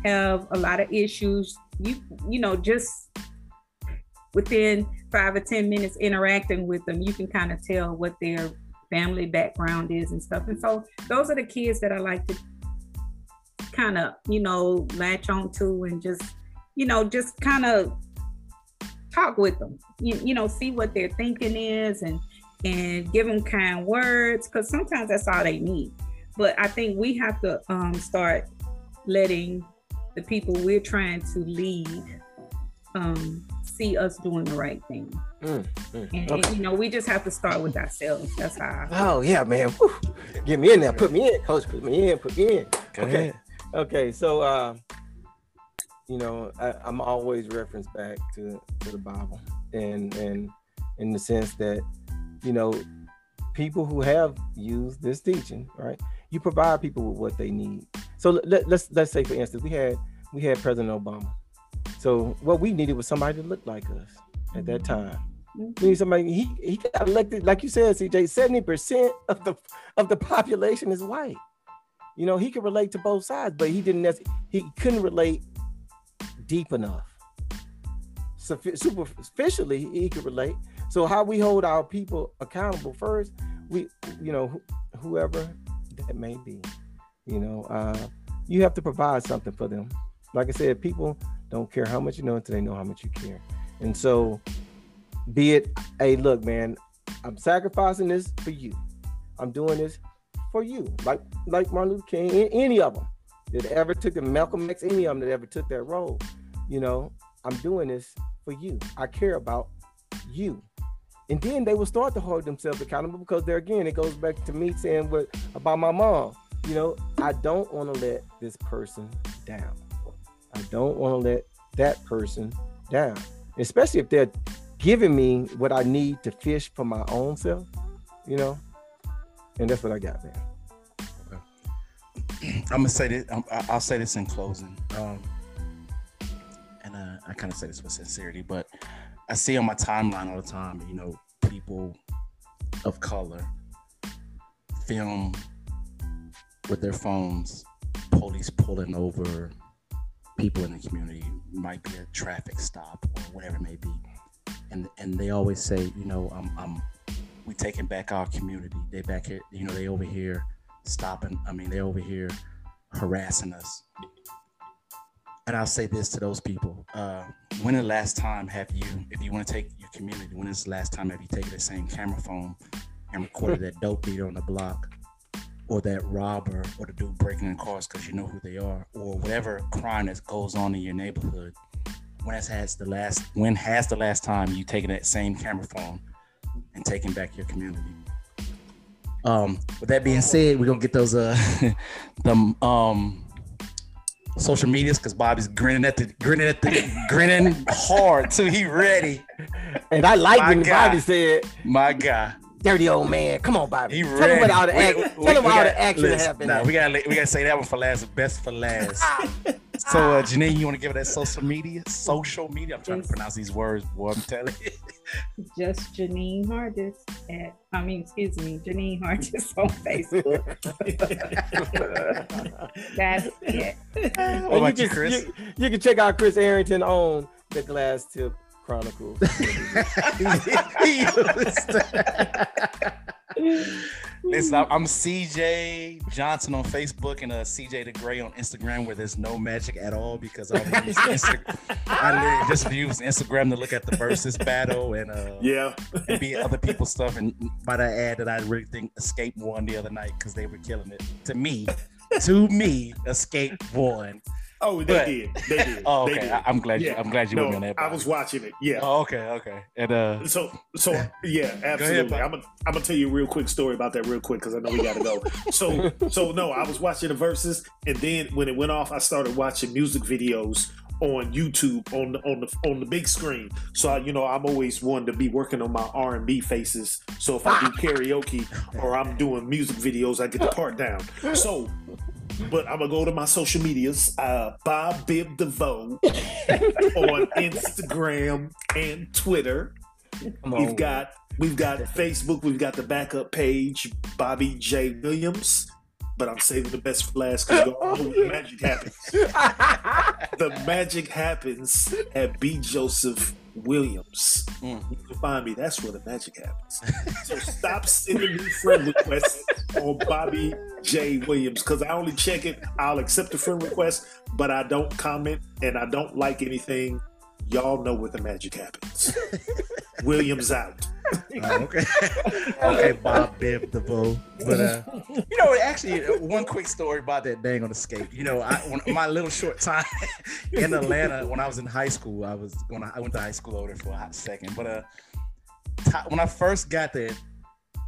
have a lot of issues. You you know just within five or ten minutes interacting with them, you can kind of tell what their family background is and stuff. And so those are the kids that I like to kind of you know latch on to and just you know just kind of talk with them you, you know see what their thinking is and and give them kind words because sometimes that's all they need but i think we have to um, start letting the people we're trying to lead um, see us doing the right thing mm, mm, and, okay. and, you know we just have to start with ourselves that's how oh yeah man Woo. get me in there put me in coach put me in put me in Go okay ahead. okay so uh you know, I, am always referenced back to, to the Bible and and in the sense that, you know, people who have used this teaching, right? You provide people with what they need. So let, let's let's say for instance, we had we had President Obama. So what we needed was somebody to look like us at that mm-hmm. time. We need somebody he he got elected, like you said, CJ, 70% of the of the population is white. You know, he could relate to both sides, but he didn't he couldn't relate deep enough. Superficially, he could relate. So how we hold our people accountable first, we, you know, wh- whoever that may be, you know, uh, you have to provide something for them. Like I said, people don't care how much you know until they know how much you care. And so, be it, hey, look, man, I'm sacrificing this for you. I'm doing this for you. Like like Martin Luther King, any of them that ever took the Malcolm X, any of them that ever took that role. You know, I'm doing this for you. I care about you. And then they will start to hold themselves accountable because there again, it goes back to me saying what about my mom. You know, I don't want to let this person down. I don't want to let that person down, especially if they're giving me what I need to fish for my own self. You know, and that's what I got, man. I'm gonna say this. I'll say this in closing, um, and uh, I kind of say this with sincerity, but I see on my timeline all the time, you know, people of color film with their phones, police pulling over people in the community, might be a traffic stop or whatever it may be, and and they always say, you know, I'm, I'm we taking back our community. They back here, you know, they over here stopping. I mean, they're over here harassing us. And I'll say this to those people: uh, When the last time have you, if you want to take your community, when is the last time have you taken the same camera phone and recorded that dope dealer on the block, or that robber, or the dude breaking in cars because you know who they are, or whatever crime that goes on in your neighborhood? When has the last? When has the last time you taken that same camera phone and taken back your community? Um, with that being said, we're gonna get those uh the um social medias because Bobby's grinning at the grinning at the grinning hard till he ready. And I like when guy. Bobby said, "My guy." Dirty old man, come on, Bobby. He tell ready. him what all the act, we, tell him all the action listen, happened. Nah, we gotta we gotta say that one for last, best for last. so, uh, Janine, you want to give it that social media? Social media. I'm trying to pronounce these words, boy. I'm telling you. just Janine Hardis at, I mean, excuse me, Janine Hardis on Facebook. That's it. What about you, Chris? You, you, can check out Chris Arrington on the Glass Tip Chronicles. Listen, I'm CJ Johnson on Facebook and uh, CJ the Gray on Instagram, where there's no magic at all because I, use Insta- I just use Instagram to look at the Verzuz battle and uh, yeah, and be other people's stuff. And by that ad that I really think Xscape won the other night because they were killing it. To me, to me, Xscape won. Oh, they but, did. They did. oh, okay. Did. I'm glad. You, I'm glad you no, were on that. I was watching it. Yeah. Oh, okay. Okay. And uh. So so yeah, absolutely. Ahead, I'm gonna I'm gonna tell you a real quick story about that real quick because I know we gotta go. so so no, I was watching the Verzuz, and then when it went off, I started watching music videos on YouTube on the on the on the big screen. So I, you know, I'm always one to be working on my R and B faces. So if I do karaoke or I'm doing music videos, I get the part down. So, but I'm gonna go to my social medias. Uh, Bob Biv DeVoe on Instagram and Twitter. We've got we've got Facebook. We've got the backup page, Bobby J Williams but I'm saving the best for last because the magic happens. the magic happens at B. Joseph Williams. Mm. You can find me. That's where the magic happens. so stop sending me friend requests on Bobby J. Williams because I only check it. I'll accept the friend request, but I don't comment and I don't like anything. Y'all know where the magic happens. Williams out. Oh, okay. okay, Bob Biv DeVoe. But uh, you know, actually, uh, one quick story about that dang on the skate. You know, I when, my little short time in Atlanta when I was in high school, I was when I, I went to high school over there for a hot second. But uh, ta- when I first got there,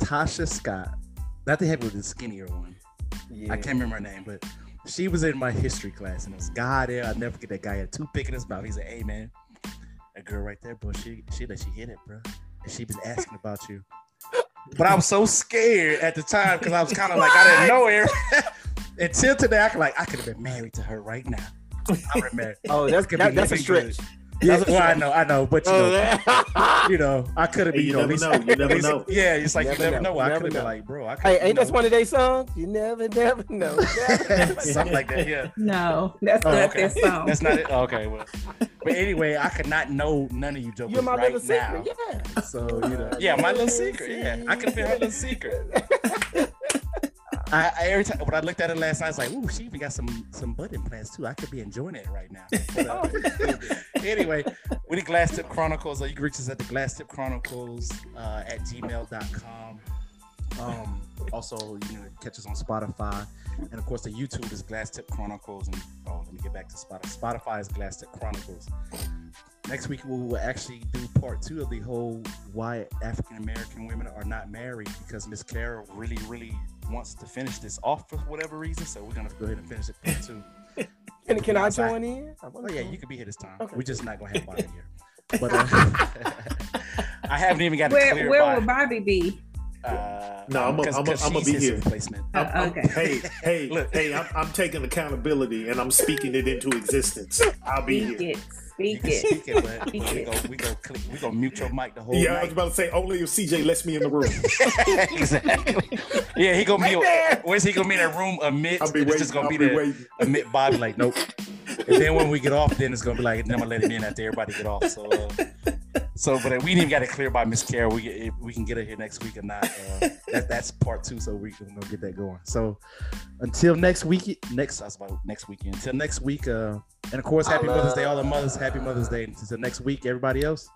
Tasha Scott, not the heavy with the skinnier one. Yeah. I can't remember her name, but she was in my history class, and there was a guy there. I'll never forget that guy had two pick in his mouth. He said, "Hey man, girl right there, bro, she she let you hit it, bro." and she been asking about you. But I was so scared at the time because I was kind of like I didn't know her. Until today, I could like I could have been married to her right now. I remember. Oh, that's that, that's a stretch. Yeah, well, I know, I know, but you oh, know, you know, I could have been. Hey, you, know, never know. You never know. Yeah, it's like you never, you never know. know. I could have been like, bro. I hey, ain't that one of their songs? You never, never know. Something like that. Yeah. No, that's oh, not okay. their song. That's not it. Oh, okay, well, but anyway, I could not know none of you jokers You're my right little now. Secret, yeah. So you know, yeah, my little secret. Yeah, I could be her little secret. I, I, every time when I looked at it last night, I was like, "Ooh, she even got some some butt implants too. I could be enjoying it right now." But, uh, anyway, with the Glass Tip Chronicles, uh, you can reach us at the Glass Tip Chronicles uh, at gmail.com. Um, also, you know, catch us on Spotify, and of course, the YouTube is Glass Tip Chronicles. And oh, let me get back to Spotify. Spotify is Glass Tip Chronicles. Next week, we will actually do part two of the whole why African American women are not married because Miss Clara really, really wants to finish this off for whatever reason. So we're gonna go ahead and finish it part two. can can I join in? Oh yeah, you can be here this time. Okay. We're just not gonna have Bobby here. But uh, I haven't even got where, clear. Where will Bobby be? Uh, no, I'm gonna be here. Replacement. Uh, I'm, okay. hey, hey, look, hey! I'm, I'm, taking accountability and I'm speaking it into existence. I'll be Speak here. It. Speak it. Speak it, but Speak we, Go, we go click, we go mute your mic the whole Yeah, night. I was about to say only if CJ lets me in the room. exactly. Yeah, he gonna meet. Where's he gonna meet in that room amid? I'll be waiting. It's just gonna I'll be, be there. Amid Bobby like nope. And then when we get off, then it's gonna be like then I'm gonna let him in after everybody get off. So, uh, so but we didn't even got it clear by Miss Carol. We get, we can get her here next week or not. Uh, that, that's part two, so we can get that going. So until next week, next that's about next weekend. Until next week, uh, and of course, Happy Mother's Day, all the mothers. Happy Mother's Day. Until next week, everybody else.